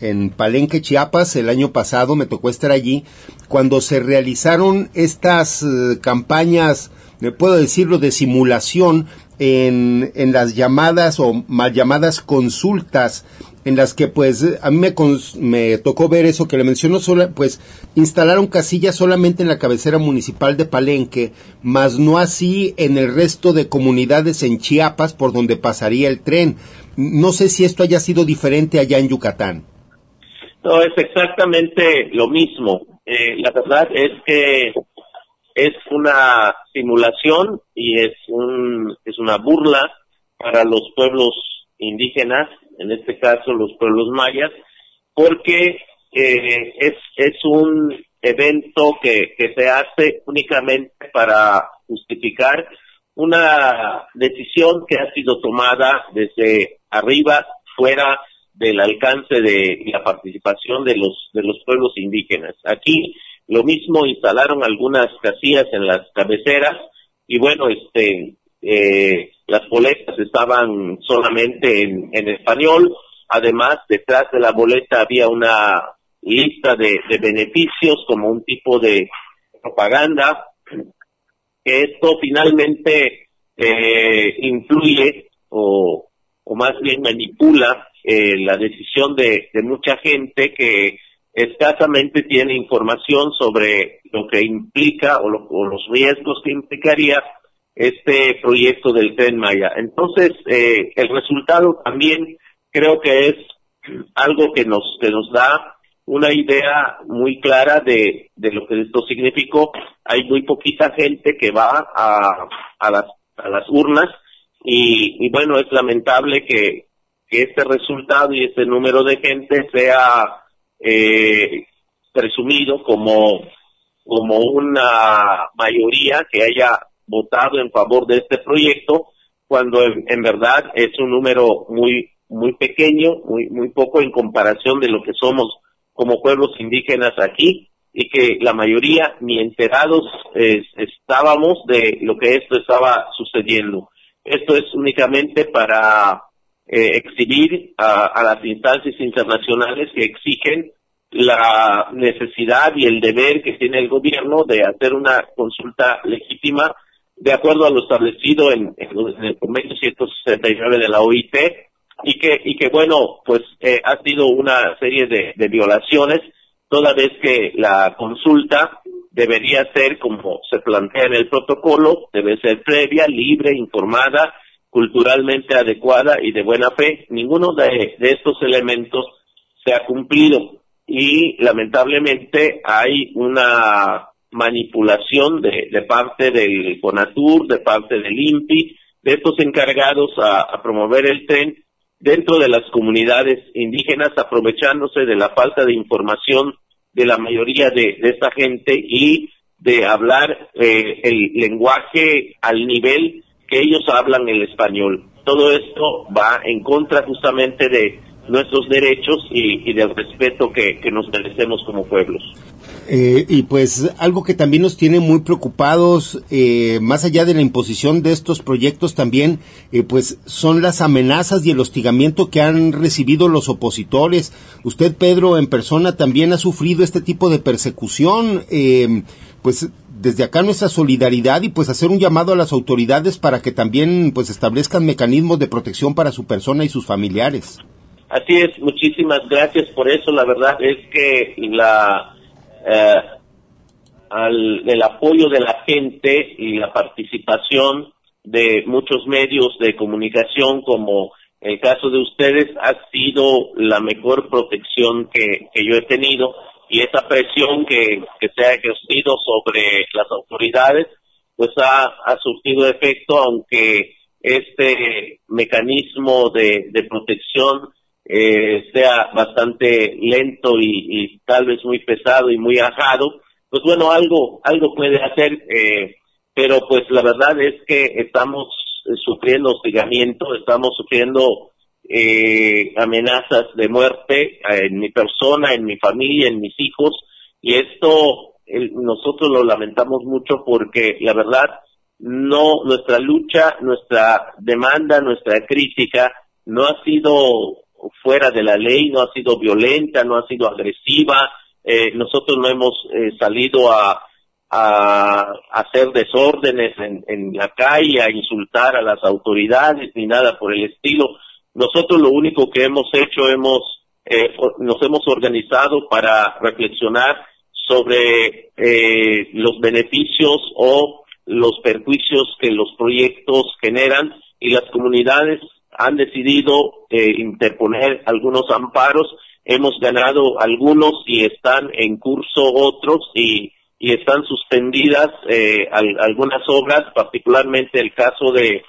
en Palenque, Chiapas, el año pasado me tocó estar allí, cuando se realizaron estas uh, campañas, me puedo decirlo, de simulación en, en las llamadas o mal llamadas consultas en las que pues a mí me, me tocó ver eso que le mencionó, sola, pues instalaron casillas solamente en la cabecera municipal de Palenque, más no así en el resto de comunidades en Chiapas por donde pasaría el tren. No sé si esto haya sido diferente allá en Yucatán. No, es exactamente lo mismo. Eh, la verdad es que es una simulación y es un es una burla para los pueblos indígenas, en este caso los pueblos mayas, porque eh, es es un evento que, que se hace únicamente para justificar una decisión que ha sido tomada desde arriba, fuera del alcance de la participación de los de los pueblos indígenas. Aquí lo mismo instalaron algunas casillas en las cabeceras y bueno, este eh, las boletas estaban solamente en, español. Además, detrás de la boleta había una lista de, de beneficios como un tipo de propaganda que esto finalmente eh, influye o, o, más bien manipula eh, la decisión de, de, mucha gente que escasamente tiene información sobre lo que implica o, lo, o, los riesgos que implicaría este proyecto del tren Maya. Entonces, eh, el resultado también creo que es algo que nos, que nos da una idea muy clara de, de lo que esto significó. Hay muy poquita gente que va a, a, las, a las urnas y, y bueno, es lamentable que, que este resultado y este número de gente sea eh, presumido como, como una mayoría que haya votado en favor de este proyecto, cuando en, verdad es un número muy muy pequeño, muy, muy poco en comparación de lo que somos como pueblos indígenas aquí y que la mayoría ni enterados estábamos de lo que esto estaba sucediendo. Esto es únicamente para eh, exhibir a, las instancias internacionales que exigen la necesidad y el deber que tiene el gobierno de hacer una consulta legítima de acuerdo a lo establecido en, el convenio 169 de la OIT y que y que bueno pues eh, ha sido una serie de, violaciones toda vez que la consulta debería ser como se plantea en el protocolo debe ser previa libre informada culturalmente adecuada y de buena fe. Ninguno de estos elementos se ha cumplido. Y lamentablemente hay una manipulación de, de parte del CONATUR, de parte del INPI, de estos encargados a, promover el tren dentro de las comunidades indígenas, aprovechándose de la falta de información de la mayoría de, esta gente y de hablar eh, el lenguaje al nivel que ellos hablan el español. Todo esto va en contra justamente de nuestros derechos y, del respeto que, nos merecemos como pueblos. Eh, y pues algo que también nos tiene muy preocupados, eh, más allá de la imposición de estos proyectos también, eh, pues son las amenazas y el hostigamiento que han recibido los opositores. Usted, Pedro, en persona también ha sufrido este tipo de persecución. pues desde acá nuestra solidaridad y pues hacer un llamado a las autoridades para que también pues establezcan mecanismos de protección para su persona y sus familiares. Así es, muchísimas gracias por eso. La verdad es que la eh, el apoyo de la gente y la participación de muchos medios de comunicación como el caso de ustedes ha sido la mejor protección que, yo he tenido. Y esa presión que, se ha ejercido sobre las autoridades pues ha, ha surtido efecto aunque este mecanismo de, de protección eh, sea bastante lento y, tal vez muy pesado y muy ajado, pues bueno, algo, algo puede hacer, eh, pero pues la verdad es que estamos sufriendo hostigamiento, estamos sufriendo eh, amenazas de muerte en mi persona, en mi familia, en mis hijos, y esto nosotros lo lamentamos mucho porque la verdad no, nuestra lucha, nuestra demanda, nuestra crítica no ha sido fuera de la ley, no ha sido violenta, no ha sido agresiva, eh, nosotros no hemos eh, salido a, a, hacer desórdenes en, en, la calle, a insultar a las autoridades, ni nada por el estilo. Nosotros lo único que hemos hecho, hemos, eh, nos hemos organizado para reflexionar sobre eh, los beneficios o los perjuicios que los proyectos generan y las comunidades han decidido eh, interponer algunos amparos, hemos ganado algunos y están en curso otros y, y están suspendidas eh, algunas obras, particularmente el caso de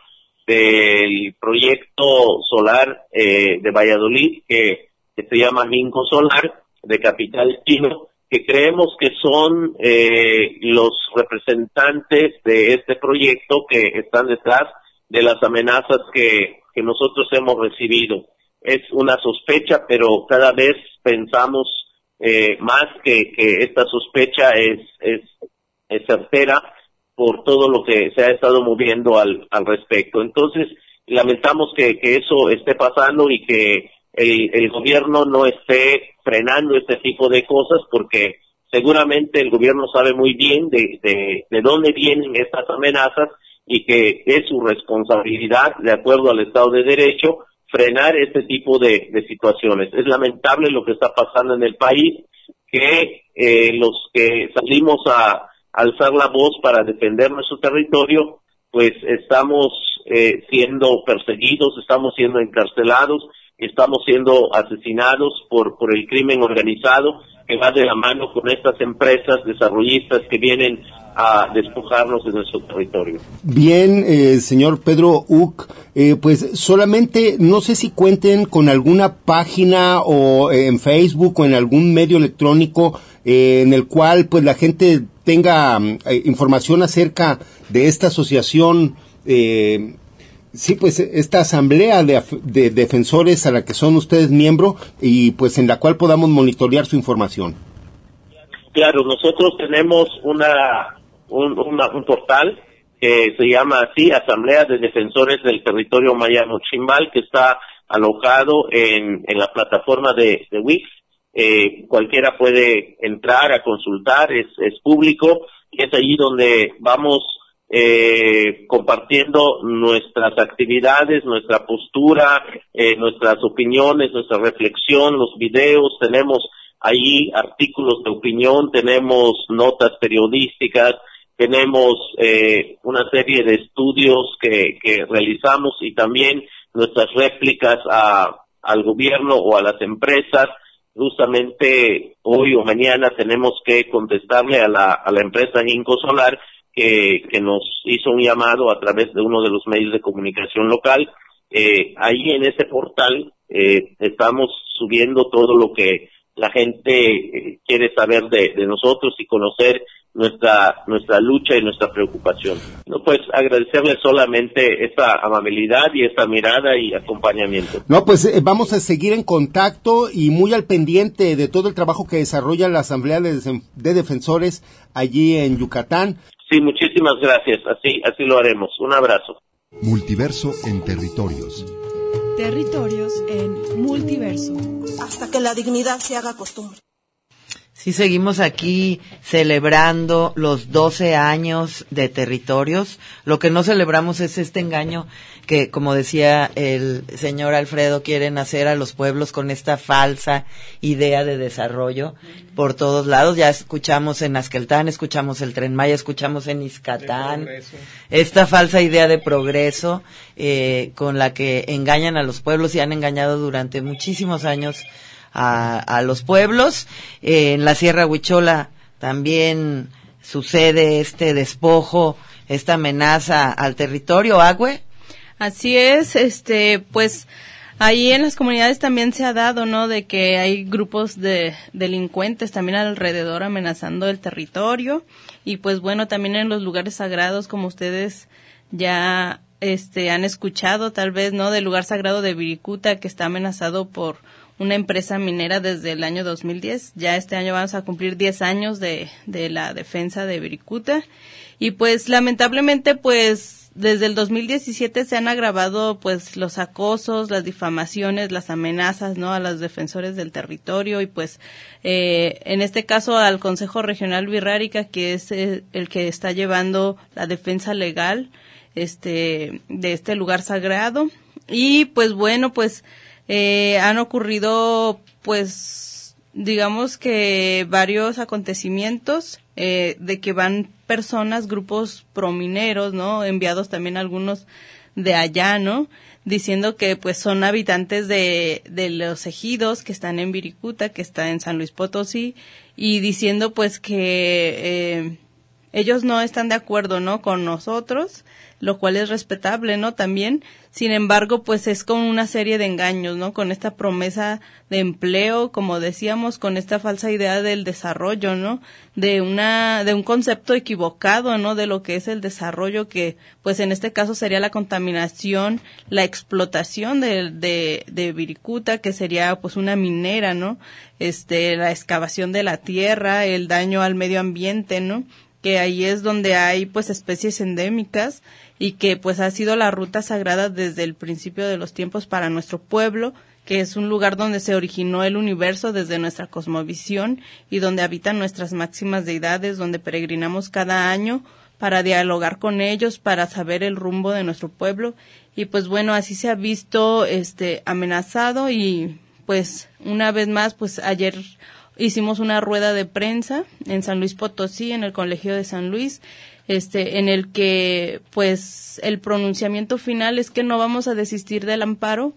del proyecto solar eh, de Valladolid que, se llama Minco Solar de capital chino que creemos que son eh, los representantes de este proyecto que están detrás de las amenazas que que nosotros hemos recibido. Es una sospecha, pero cada vez pensamos eh, más que, que esta sospecha es, es, es certera por todo lo que se ha estado moviendo al, al respecto. Entonces, lamentamos que, que eso esté pasando y que el, el gobierno no esté frenando este tipo de cosas porque seguramente el gobierno sabe muy bien de, de, de dónde vienen estas amenazas y que es su responsabilidad, de acuerdo al Estado de Derecho, frenar este tipo de, situaciones. Es lamentable lo que está pasando en el país, que eh, los que salimos a alzar la voz para defender nuestro territorio, pues estamos eh, siendo perseguidos, estamos siendo encarcelados, estamos siendo asesinados por, por el crimen organizado que va de la mano con estas empresas desarrollistas que vienen a despojarnos de nuestro territorio. Bien, eh, señor Pedro Uc, eh, pues solamente no sé si cuenten con alguna página o eh, en Facebook o en algún medio electrónico en el cual pues la gente tenga información acerca de esta asociación Sí, pues esta asamblea de, de, defensores a la que son ustedes miembro y pues en la cual podamos monitorear su información. Claro, nosotros tenemos una un, un portal que se llama así Asamblea de Defensores del Territorio Mayano Chimbal que está alojado en, en la plataforma de, de Wix. Eh, cualquiera puede entrar a consultar, es, es público y es allí donde vamos eh, compartiendo nuestras actividades, nuestra postura, eh, nuestras opiniones, nuestra reflexión, los videos, tenemos ahí artículos de opinión, tenemos notas periodísticas, tenemos eh, una serie de estudios que, que realizamos y también nuestras réplicas a, al gobierno o a las empresas. Justamente hoy o mañana tenemos que contestarle a la, a la empresa Inco Solar que, que nos hizo un llamado a través de uno de los medios de comunicación local. Eh, ahí en ese portal eh, estamos subiendo todo lo que la gente eh, quiere saber de, nosotros y conocer nuestra nuestra lucha y nuestra preocupación. No pues agradecerle solamente esta amabilidad y esta mirada y acompañamiento. No, pues eh, vamos a seguir en contacto y muy al pendiente de todo el trabajo que desarrolla la Asamblea de Defensores allí en Yucatán. Sí, muchísimas gracias. Así así lo haremos. Un abrazo. Multiverso en territorios. Territorios en multiverso. Hasta que la dignidad se haga costumbre. Sí, seguimos aquí celebrando los 12 años de territorios. Lo que no celebramos es este engaño que, como decía el señor Alfredo, quieren hacer a los pueblos con esta falsa idea de desarrollo por todos lados. Ya escuchamos en Asqueltán, escuchamos el Tren Maya, escuchamos en Iscatán. Esta falsa idea de progreso eh, con la que engañan a los pueblos y han engañado durante muchísimos años a, a los pueblos. Eh, en la Sierra Huichola también sucede este despojo, esta amenaza al territorio, Agüe. Así es, este, pues ahí en las comunidades también se ha dado, ¿no? De que hay grupos de delincuentes también alrededor amenazando el territorio y pues bueno, también en los lugares sagrados como ustedes ya este han escuchado tal vez, ¿no? Del lugar sagrado de Viricuta que está amenazado por una empresa minera desde el año 2010. Ya este año vamos a cumplir 10 años de, de la defensa de Viricuta. Y pues lamentablemente pues desde el 2017 se han agravado pues los acosos, las difamaciones, las amenazas, ¿no? A los defensores del territorio y pues eh, en este caso al Consejo Regional Virrárica que es el, el que está llevando la defensa legal este de este lugar sagrado y pues bueno pues eh, han ocurrido, pues, digamos que varios acontecimientos eh, de que van personas, grupos promineros, ¿no? Enviados también algunos de allá, ¿no? Diciendo que pues son habitantes de, de los ejidos que están en Viricuta, que está en San Luis Potosí, y diciendo pues que eh, ellos no están de acuerdo, ¿no? Con nosotros, lo cual es respetable, ¿no? También, sin embargo, pues es con una serie de engaños, ¿no? Con esta promesa de empleo, como decíamos, con esta falsa idea del desarrollo, ¿no? De una, de un concepto equivocado, ¿no? De lo que es el desarrollo, que, pues en este caso sería la contaminación, la explotación de, de, de Viricuta, que sería pues una minera, ¿no? Este, la excavación de la tierra, el daño al medio ambiente, ¿no? que ahí es donde hay pues especies endémicas y que pues ha sido la ruta sagrada desde el principio de los tiempos para nuestro pueblo, que es un lugar donde se originó el universo desde nuestra cosmovisión y donde habitan nuestras máximas deidades, donde peregrinamos cada año para dialogar con ellos, para saber el rumbo de nuestro pueblo. Y pues bueno, así se ha visto este amenazado y pues una vez más pues ayer hicimos una rueda de prensa en San Luis Potosí, en el Colegio de San Luis, este, en el que, pues, el pronunciamiento final es que no vamos a desistir del amparo,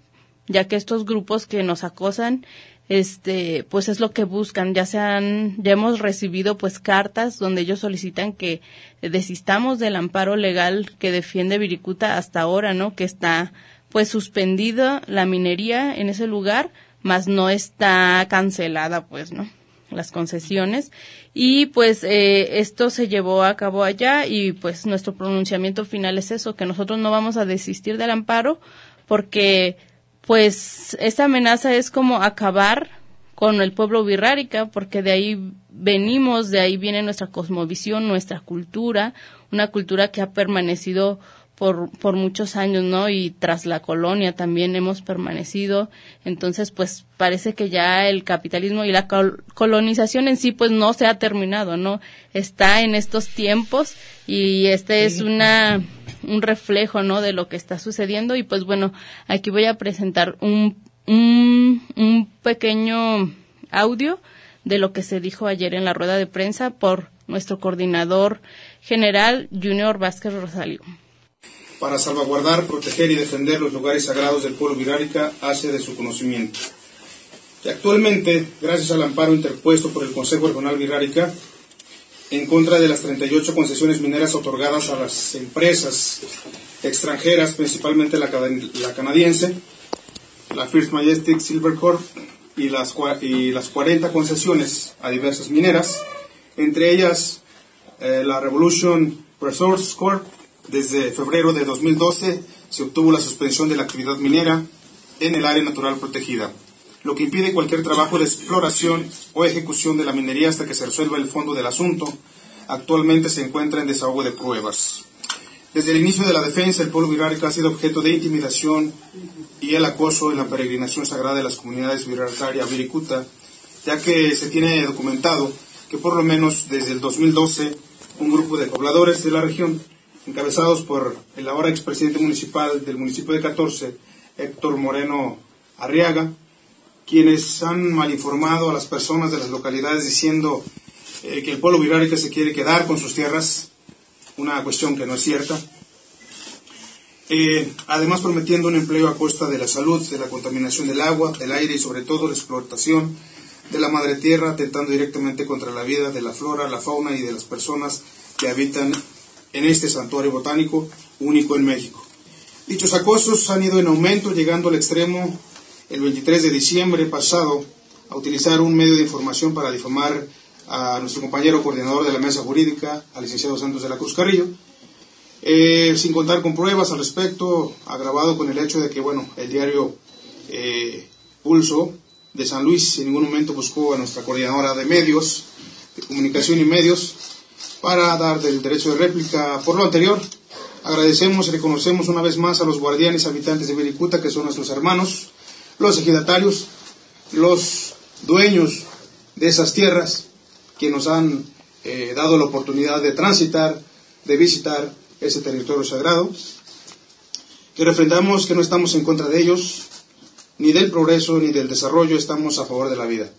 ya que estos grupos que nos acosan, este, pues es lo que buscan. Ya se han, ya hemos recibido pues cartas donde ellos solicitan que desistamos del amparo legal que defiende Viricuta hasta ahora, ¿no? Que está pues suspendida la minería en ese lugar, mas no está cancelada, pues, ¿no? Las concesiones. Y pues eh, esto se llevó a cabo allá y pues nuestro pronunciamiento final es eso que nosotros no vamos a desistir del amparo porque pues esta amenaza es como acabar con el pueblo birrárica porque de ahí venimos de ahí viene nuestra cosmovisión nuestra cultura una cultura que ha permanecido por, por muchos años, ¿no? Y tras la colonia también hemos permanecido. Entonces, pues parece que ya el capitalismo y la colonización en sí, pues no se ha terminado, ¿no? Está en estos tiempos y este es una, un reflejo, ¿no? De lo que está sucediendo. Y pues bueno, aquí voy a presentar un, un, un pequeño audio de lo que se dijo ayer en la rueda de prensa por nuestro coordinador general Junior Vázquez Rosario para salvaguardar, proteger y defender los lugares sagrados del pueblo virárica hace de su conocimiento. Y actualmente, gracias al amparo interpuesto por el Consejo Regional Virárica, en contra de las 38 concesiones mineras otorgadas a las empresas extranjeras, principalmente la, canadiense, la First Majestic Silver Corp, y las, y las 40 concesiones a diversas mineras, entre ellas eh, la Revolution Resource Corp, desde febrero de 2012 se obtuvo la suspensión de la actividad minera en el área natural protegida, lo que impide cualquier trabajo de exploración o ejecución de la minería hasta que se resuelva el fondo del asunto. Actualmente se encuentra en desahogo de pruebas. Desde el inicio de la defensa, el pueblo virárico ha sido objeto de intimidación y el acoso en la peregrinación sagrada de las comunidades viraricaria Viricuta, ya que se tiene documentado que por lo menos desde el 2012 un grupo de pobladores de la región encabezados por el ahora expresidente municipal del municipio de 14, Héctor Moreno Arriaga, quienes han malinformado a las personas de las localidades diciendo eh, que el pueblo virárica se quiere quedar con sus tierras, una cuestión que no es cierta. Eh, además prometiendo un empleo a costa de la salud, de la contaminación del agua, del aire y sobre todo la explotación de la madre tierra, atentando directamente contra la vida de la flora, la fauna y de las personas que habitan en este santuario botánico único en México. Dichos acosos han ido en aumento, llegando al extremo el 23 de diciembre pasado a utilizar un medio de información para difamar a nuestro compañero coordinador de la mesa jurídica, al licenciado Santos de la Cruz Carrillo, eh, sin contar con pruebas al respecto, agravado con el hecho de que, bueno, el diario eh, Pulso de San Luis en ningún momento buscó a nuestra coordinadora de medios, de comunicación y medios, para dar del derecho de réplica. Por lo anterior, agradecemos y reconocemos una vez más a los guardianes habitantes de Vericuta, que son nuestros hermanos, los ejidatarios, los dueños de esas tierras que nos han eh, dado la oportunidad de transitar, de visitar ese territorio sagrado, que refrendamos que no estamos en contra de ellos, ni del progreso, ni del desarrollo, estamos a favor de la vida.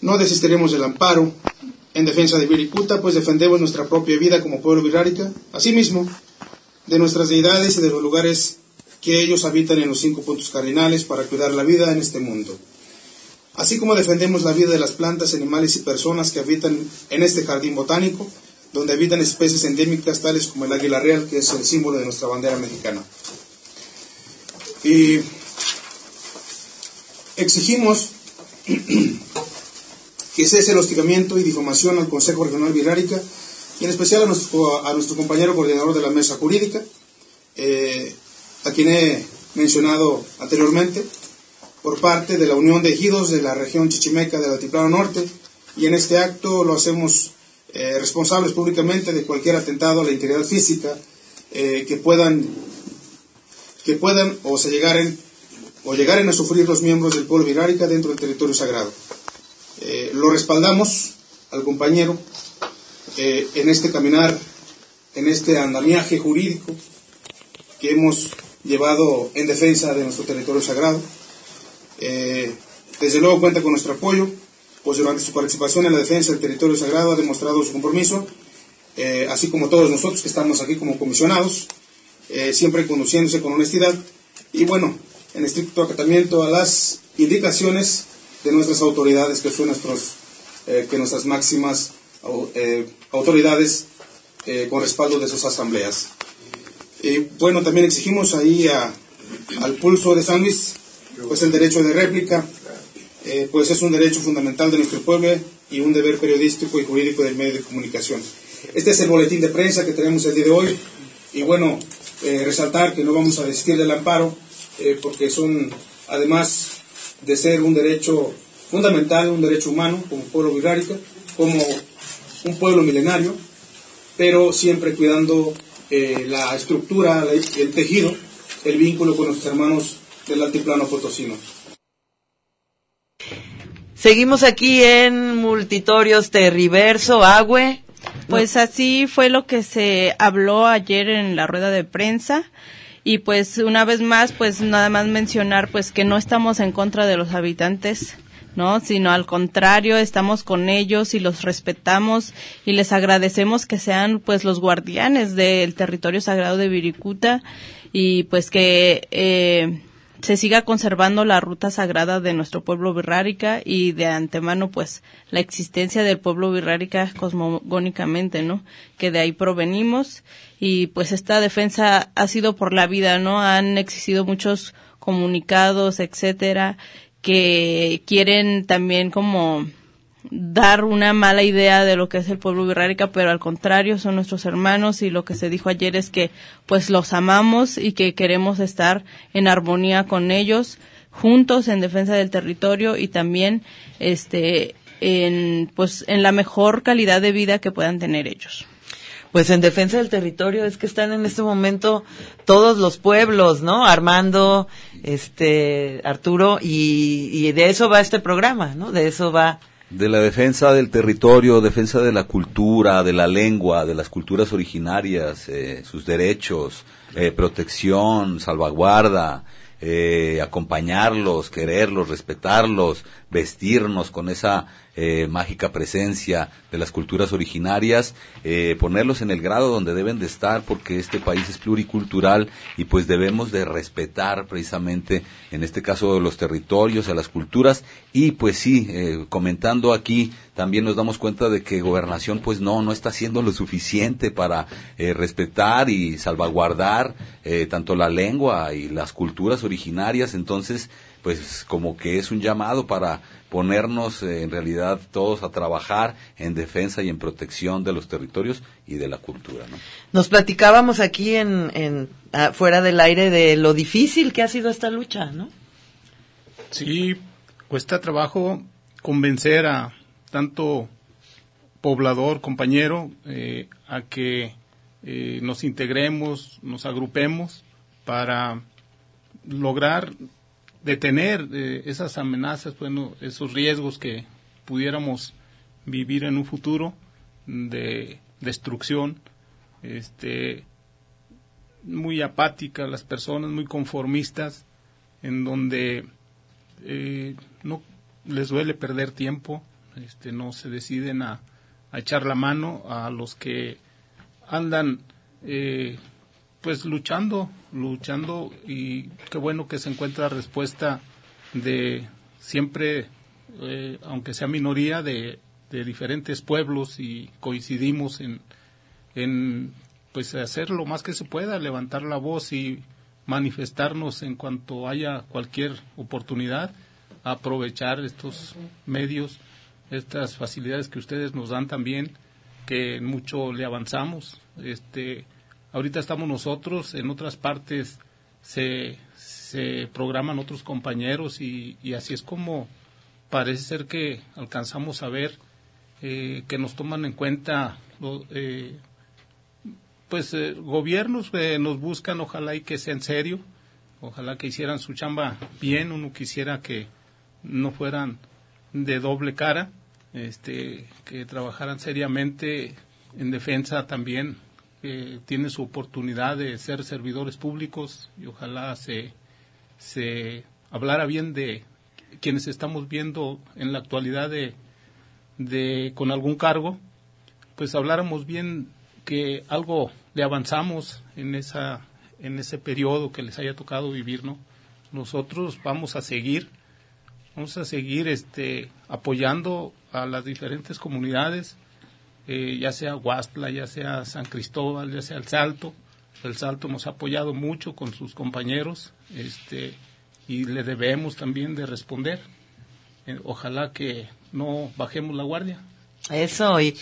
No desistiremos del amparo, en defensa de Viricuta, pues defendemos nuestra propia vida como pueblo virárica, asimismo de nuestras deidades y de los lugares que ellos habitan en los cinco puntos cardinales para cuidar la vida en este mundo. Así como defendemos la vida de las plantas, animales y personas que habitan en este jardín botánico, donde habitan especies endémicas tales como el águila real, que es el símbolo de nuestra bandera mexicana. Y exigimos que cese el hostigamiento y difamación al Consejo Regional Virárica y en especial a nuestro, compañero coordinador de la mesa jurídica, eh, a quien he mencionado anteriormente, por parte de la Unión de Ejidos de la región chichimeca del Altiplano Norte, y en este acto lo hacemos eh, responsables públicamente de cualquier atentado a la integridad física eh, que puedan que puedan o se llegaren o llegaren a sufrir los miembros del pueblo virárica dentro del territorio sagrado. Eh, lo respaldamos al compañero eh, en este caminar, en este andamiaje jurídico que hemos llevado en defensa de nuestro territorio sagrado. Eh, desde luego cuenta con nuestro apoyo, pues durante su participación en la defensa del territorio sagrado ha demostrado su compromiso, así como todos nosotros que estamos aquí como comisionados, siempre conduciéndose con honestidad y bueno, en estricto acatamiento a las indicaciones de nuestras autoridades, que son nuestros, eh, que nuestras máximas eh, autoridades eh, con respaldo de sus asambleas. Y bueno, también exigimos ahí al pulso de San Luis, pues el derecho de réplica, eh, pues es un derecho fundamental de nuestro pueblo y un deber periodístico y jurídico del medio de comunicación. Este es el boletín de prensa que tenemos el día de hoy y bueno, eh, resaltar que no vamos a desistir del amparo eh, porque son, además de ser un derecho fundamental, un derecho humano como pueblo virrárica, como un pueblo milenario, pero siempre cuidando la estructura, el tejido, el vínculo con nuestros hermanos del altiplano potosino. Seguimos aquí en Multitorios Terriverso, Agüe. Pues así fue lo que se habló ayer en la rueda de prensa y pues una vez más pues nada más mencionar pues que no estamos en contra de los habitantes ¿no? Sino al contrario, estamos con ellos y los respetamos y les agradecemos que sean pues los guardianes del territorio sagrado de Viricuta y pues que eh, se siga conservando la ruta sagrada de nuestro pueblo birrárica y de antemano pues la existencia del pueblo birrárica cosmogónicamente, ¿no? Que de ahí provenimos y pues esta defensa ha sido por la vida, ¿no? Han existido muchos comunicados, etcétera, que quieren también como dar una mala idea de lo que es el pueblo birrárica, pero al contrario son nuestros hermanos y lo que se dijo ayer es que pues los amamos y que queremos estar en armonía con ellos, juntos en defensa del territorio y también este en pues en la mejor calidad de vida que puedan tener ellos. Pues en defensa del territorio es que están en este momento todos los pueblos, ¿no? Armando, este, Arturo, y, y de eso va este programa, ¿no? De eso va de la defensa del territorio, defensa de la cultura, de la lengua, de las culturas originarias, eh, sus derechos, eh, protección, salvaguarda, eh, acompañarlos, quererlos, respetarlos, vestirnos con esa eh, mágica presencia de las culturas originarias, eh, ponerlos en el grado donde deben de estar porque este país es pluricultural y pues debemos de respetar precisamente en este caso los territorios, a las culturas. Y pues sí, eh, comentando aquí también nos damos cuenta de que gobernación pues no, no está haciendo lo suficiente para respetar y salvaguardar tanto la lengua y las culturas originarias, entonces pues como que es un llamado para ponernos eh, en realidad todos a trabajar en defensa y en protección de los territorios y de la cultura. ¿no? Nos platicábamos aquí en, en fuera del aire de lo difícil que ha sido esta lucha, ¿no? Sí, cuesta trabajo convencer a tanto poblador, compañero, eh, a que eh, nos integremos, nos agrupemos para lograr detener eh, esas amenazas, bueno, esos riesgos que pudiéramos vivir en un futuro de destrucción, este, muy apáticas las personas, muy conformistas, en donde eh, no les duele perder tiempo, este, no se deciden a, echar la mano a los que andan eh, pues luchando, luchando y qué bueno que se encuentra respuesta de siempre, eh, aunque sea minoría, de, de, diferentes pueblos y coincidimos en, en pues hacer lo más que se pueda, levantar la voz y manifestarnos en cuanto haya cualquier oportunidad, aprovechar estos medios, estas facilidades que ustedes nos dan también, que mucho le avanzamos. Este, Ahorita estamos nosotros, en otras partes se, se programan otros compañeros y, así es como parece ser que alcanzamos a ver eh, que nos toman en cuenta eh, pues eh, gobiernos que nos buscan ojalá y que sea en serio ojalá que hicieran su chamba bien uno quisiera que no fueran de doble cara este que trabajaran seriamente en defensa también tiene su oportunidad de ser servidores públicos y ojalá se, se hablara bien de quienes estamos viendo en la actualidad de, de con algún cargo, pues habláramos bien que algo le avanzamos en esa en ese periodo que les haya tocado vivir, ¿no? Nosotros vamos a seguir vamos a seguir este apoyando a las diferentes comunidades eh, ya sea Huastla, ya sea San Cristóbal, ya sea El Salto. El Salto nos ha apoyado mucho con sus compañeros este, y le debemos también de responder. eh, ojalá que no bajemos la guardia. Eso, y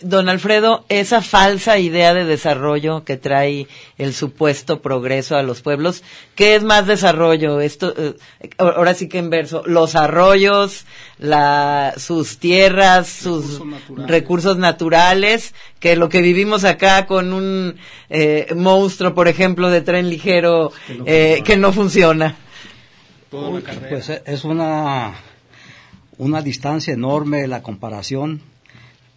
don Alfredo, esa falsa idea de desarrollo que trae el supuesto progreso a los pueblos, ¿qué es más desarrollo? Esto, eh, ahora sí que en verso, los arroyos, la, sus tierras, sus recursos naturales, que lo que vivimos acá con un eh, monstruo, por ejemplo, de tren ligero eh, que no funciona. Pues es una, una distancia enorme la comparación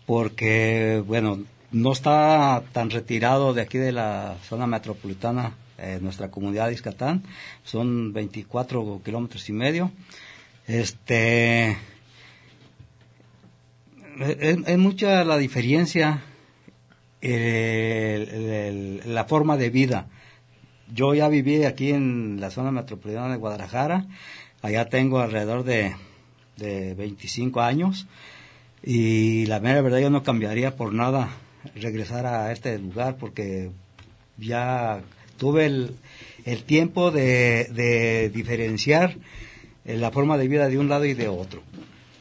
porque, bueno, no está tan retirado de aquí de la zona metropolitana eh, nuestra comunidad de Iscatán, son 24 kilómetros y medio. Este, es, mucha la diferencia, la forma de vida. Yo ya viví aquí en la zona metropolitana de Guadalajara, allá tengo alrededor de, de 25 años y la mera verdad yo no cambiaría por nada regresar a este lugar porque ya tuve el, el tiempo de, de diferenciar eh, la forma de vida de un lado y de otro.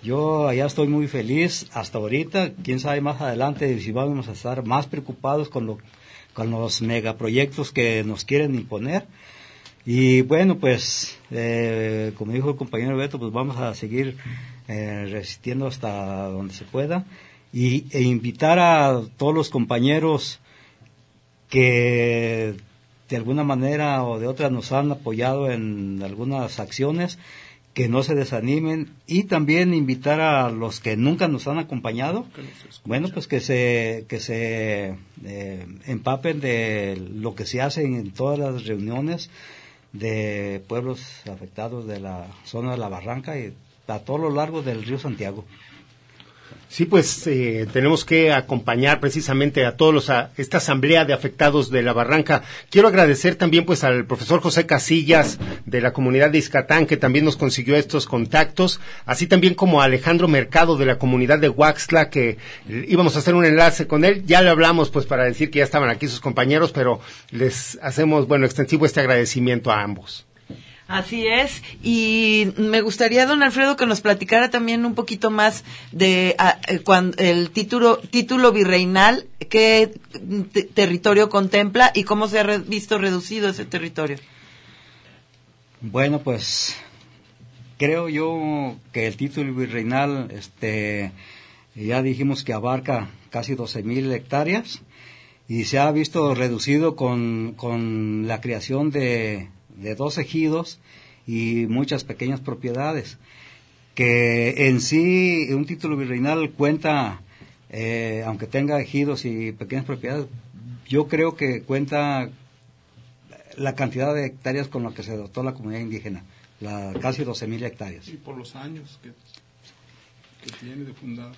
Yo allá estoy muy feliz hasta ahorita, quién sabe más adelante si vamos a estar más preocupados con, lo, con los megaproyectos que nos quieren imponer. Y bueno, pues, eh, como dijo el compañero Beto, pues vamos a seguir eh, resistiendo hasta donde se pueda. Y, e invitar a todos los compañeros que de alguna manera o de otra nos han apoyado en algunas acciones que no se desanimen. Y también invitar a los que nunca nos han acompañado bueno pues que se que se eh, empapen de lo que se hace en todas las reuniones de pueblos afectados de la zona de la barranca y a todo lo largo del río Santiago. Sí, pues eh, tenemos que acompañar precisamente a todos los a esta asamblea de afectados de la Barranca. Quiero agradecer también pues al profesor José Casillas de la comunidad de Iscatán que también nos consiguió estos contactos, así también como a Alejandro Mercado de la comunidad de Huaxtla que íbamos a hacer un enlace con él. Ya le hablamos pues para decir que ya estaban aquí sus compañeros, pero les hacemos bueno extensivo este agradecimiento a ambos. Así es, y me gustaría, don Alfredo, que nos platicara también un poquito más de ah, eh, el título, título virreinal, qué territorio contempla y cómo se ha visto reducido ese territorio. Bueno, pues creo yo que el título virreinal, este, ya dijimos que abarca casi 12.000 mil hectáreas y se ha visto reducido con, con la creación de de dos ejidos y muchas pequeñas propiedades, que en sí un título virreinal cuenta, eh, aunque tenga ejidos y pequeñas propiedades, yo creo que cuenta la cantidad de hectáreas con la que se dotó la comunidad indígena, la, casi 12.000 hectáreas. Y por los años que, tiene de fundada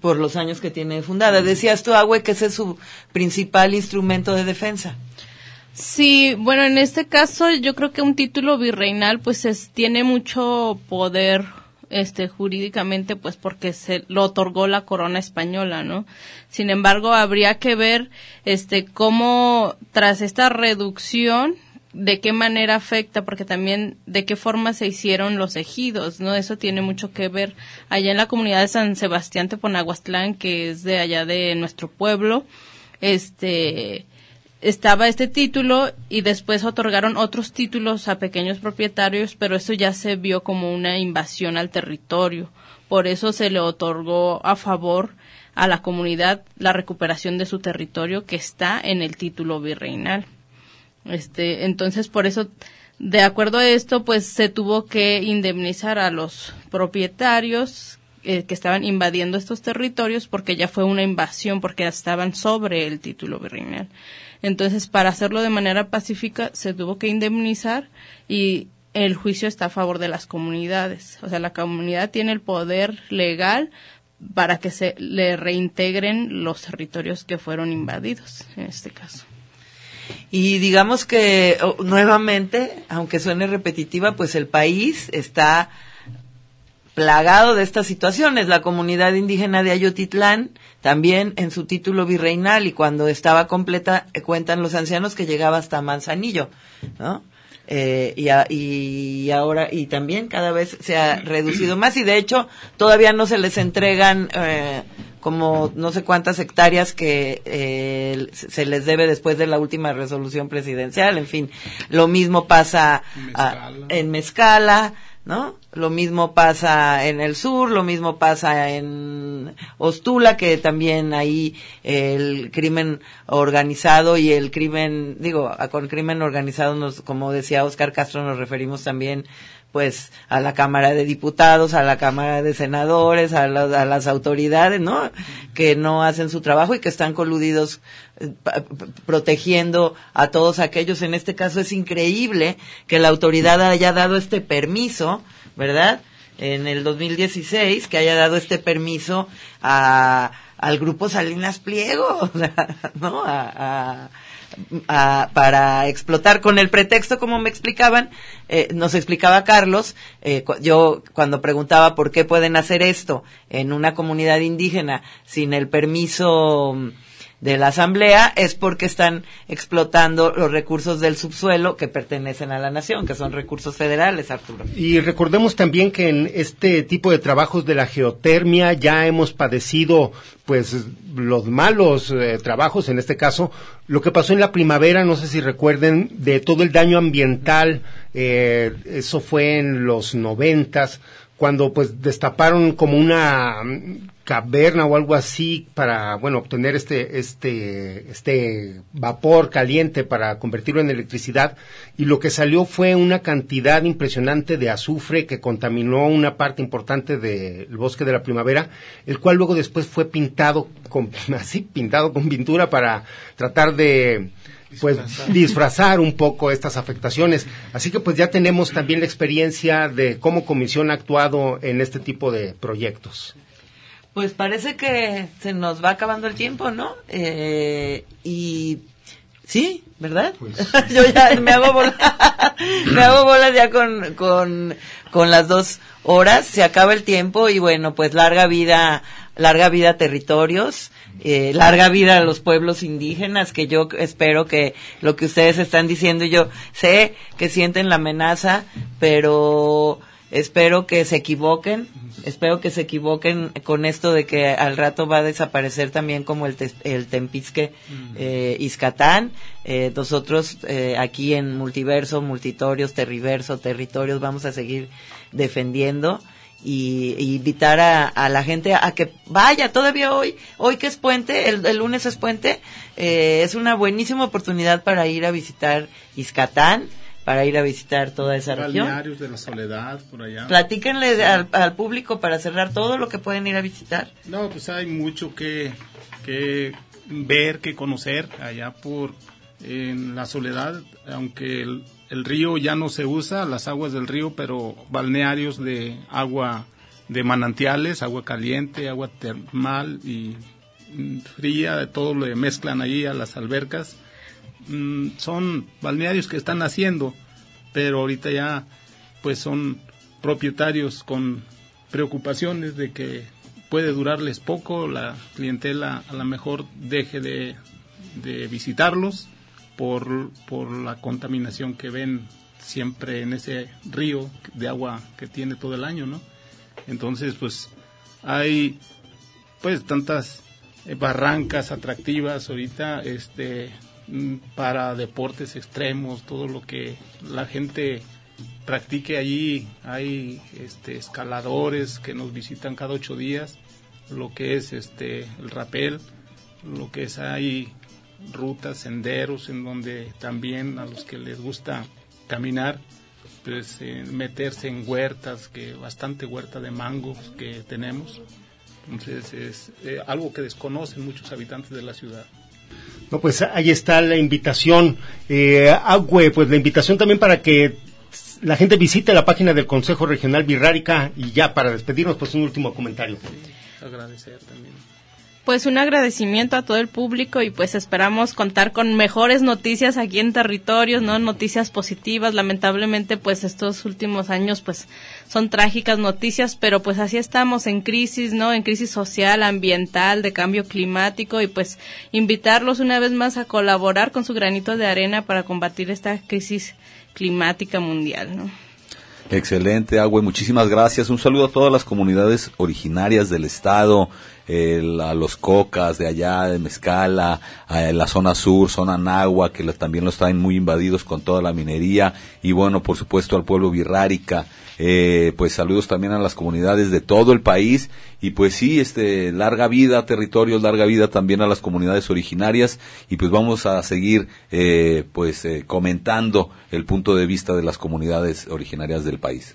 por los años que tiene de fundada. Decías tú, Agüe, que ese es su principal instrumento de defensa. Sí, bueno, en este caso yo creo que un título virreinal pues es, tiene mucho poder este jurídicamente pues porque se lo otorgó la corona española, ¿no? Sin embargo, habría que ver este cómo tras esta reducción de qué manera afecta, porque también de qué forma se hicieron los ejidos, ¿no? Eso tiene mucho que ver allá en la comunidad de San Sebastián Teponaguastlán, que es de allá de nuestro pueblo, este, estaba este título y después otorgaron otros títulos a pequeños propietarios, pero eso ya se vio como una invasión al territorio. Por eso se le otorgó a favor a la comunidad la recuperación de su territorio que está en el título virreinal. Este, entonces por eso de acuerdo a esto, pues se tuvo que indemnizar a los propietarios eh, que estaban invadiendo estos territorios porque ya fue una invasión, porque estaban sobre el título virreinal. Entonces, para hacerlo de manera pacífica, se tuvo que indemnizar y el juicio está a favor de las comunidades. O sea, la comunidad tiene el poder legal para que se le reintegren los territorios que fueron invadidos, en este caso. Y digamos que nuevamente, aunque suene repetitiva, pues el país está plagado de estas situaciones. La comunidad indígena de Ayotitlán, también en su título virreinal, y cuando estaba completa, eh, cuentan los ancianos que llegaba hasta Manzanillo, ¿no? eh, y, a- y ahora y también cada vez se ha reducido más y de hecho todavía no se les entregan eh, como no sé cuántas hectáreas que eh, se les debe después de la última resolución presidencial en fin lo mismo pasa a- en Mezcala ¿no? Lo mismo pasa en el sur, lo mismo pasa en Ostula, que también ahí el crimen organizado y el crimen, digo, con crimen organizado, nos, como decía Oscar Castro, nos referimos también pues a la Cámara de Diputados, a la Cámara de Senadores, a, a las autoridades, ¿no? Que no hacen su trabajo y que están coludidos eh, protegiendo a todos aquellos. En este caso es increíble que la autoridad haya dado este permiso, ¿verdad? En el 2016, que haya dado este permiso a, al grupo Salinas Pliego, ¿no? A- a- para explotar con el pretexto, como me explicaban, eh, nos explicaba Carlos, eh, yo cuando preguntaba por qué pueden hacer esto en una comunidad indígena sin el permiso mm, de la asamblea es porque están explotando los recursos del subsuelo que pertenecen a la nación, que son recursos federales, Arturo. Y recordemos también que en este tipo de trabajos de la geotermia ya hemos padecido pues los malos eh, trabajos, en este caso, lo que pasó en la primavera, no sé si recuerden, de todo el daño ambiental, eh, eso fue en los noventas, cuando pues destaparon como una caverna o algo así para bueno obtener este este este vapor caliente para convertirlo en electricidad y lo que salió fue una cantidad impresionante de azufre que contaminó una parte importante del bosque de la primavera el cual luego después fue pintado con así pintado con pintura para tratar de pues disfrazar un poco estas afectaciones. Así que pues ya tenemos también la experiencia de cómo comisión ha actuado en este tipo de proyectos. Pues parece que se nos va acabando el tiempo, ¿no? Eh, y sí, ¿verdad? Yo ya me hago bolas, me hago bolas ya con, con, con las dos horas, se acaba el tiempo y bueno, pues larga vida, larga vida a territorios, eh, larga vida a los pueblos indígenas, que yo espero que lo que ustedes están diciendo, yo sé que sienten la amenaza, pero espero que se equivoquen, espero que se equivoquen con esto de que al rato va a desaparecer también como el, tes- el Tempisque eh, Iscatán. Eh, nosotros eh, aquí en Multiverso, Multitorios, Terriverso, Territorios vamos a seguir defendiendo y, y invitar a, a la gente a que vaya. Todavía hoy, hoy que es puente, el, el lunes es puente, eh, es una buenísima oportunidad para ir a visitar Iscatán, para ir a visitar toda esa región. Balnearios de la Soledad, por allá. Platíquenle al, al público para cerrar todo lo que pueden ir a visitar. No, pues hay mucho que, que ver, que conocer allá por en la soledad, aunque el, el río ya no se usa, las aguas del río, pero balnearios de agua de manantiales, agua caliente, agua termal y fría, de todo lo mezclan ahí a las albercas. Mm, son balnearios que están haciendo, pero ahorita ya pues son propietarios con preocupaciones de que puede durarles poco, la clientela a lo mejor deje de, de visitarlos por, por la contaminación que ven siempre en ese río de agua que tiene todo el año, ¿no? Entonces, pues hay pues tantas barrancas atractivas ahorita este para deportes extremos, todo lo que la gente practique allí, hay este escaladores que nos visitan cada ocho días, lo que es este el rapel, lo que es hay rutas, senderos en donde también a los que les gusta caminar, pues eh, meterse en huertas, que bastante huerta de mangos que tenemos. Entonces es eh, algo que desconocen muchos habitantes de la ciudad. No, pues ahí está la invitación. Eh, Agüe, pues la invitación también para que la gente visite la página del Consejo Regional Birrárica y ya para despedirnos, pues un último comentario. agradecer también Pues un agradecimiento a todo el público y pues esperamos contar con mejores noticias aquí en territorios, ¿no? Noticias positivas. Lamentablemente pues estos últimos años pues son trágicas noticias, pero pues así estamos en crisis, ¿no? En crisis social, ambiental, de cambio climático y pues invitarlos una vez más a colaborar con su granito de arena para combatir esta crisis climática mundial, ¿no? Excelente, Agüe. Muchísimas gracias. Un saludo a todas las comunidades originarias del estado, el- a los cocas de allá, de Mezcala, a la zona sur, zona Nagua, que también los traen muy invadidos con toda la minería. Y bueno, por supuesto al pueblo Virrárica. Eh, pues saludos también a las comunidades de todo el país. Y pues sí, este, larga vida, territorios, larga vida también a las comunidades originarias. Y pues vamos a seguir, eh, pues, eh, comentando el punto de vista de las comunidades originarias del país.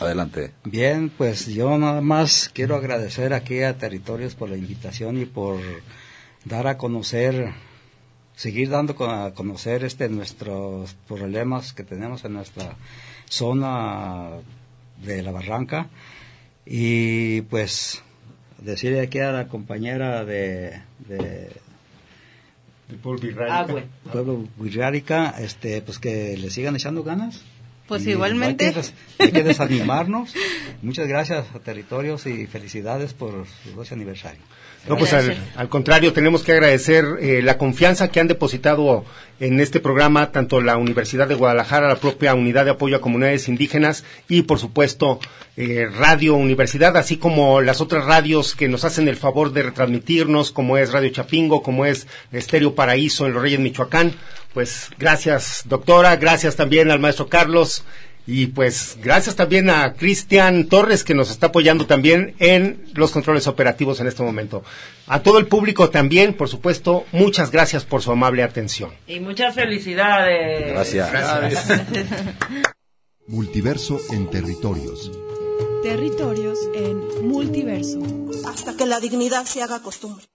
Adelante. Bien, pues yo nada más quiero agradecer aquí a Territorios por la invitación y por dar a conocer, seguir dando a conocer este nuestros problemas que tenemos en nuestra zona de la barranca y pues decirle aquí a la compañera de, de pueblo Virrárica. pueblo Virrárica, este pues que le sigan echando ganas Pues y igualmente. Hay que, des- hay que desanimarnos. Muchas gracias a Territorios y felicidades por su 12 aniversario. No, pues al, al contrario, tenemos que agradecer eh, la confianza que han depositado en este programa tanto la Universidad de Guadalajara, la propia Unidad de Apoyo a Comunidades Indígenas y, por supuesto, eh, Radio Universidad, así como las otras radios que nos hacen el favor de retransmitirnos, como es Radio Chapingo, como es Estéreo Paraíso en Los Reyes, Michoacán. Pues gracias, doctora, gracias también al maestro Carlos. Y pues gracias también a Cristian Torres que nos está apoyando también en los controles operativos en este momento. A todo el público también, por supuesto, muchas gracias por su amable atención. Y muchas felicidades. Gracias. Multiverso en territorios. Territorios en multiverso. Hasta que la dignidad se haga costumbre.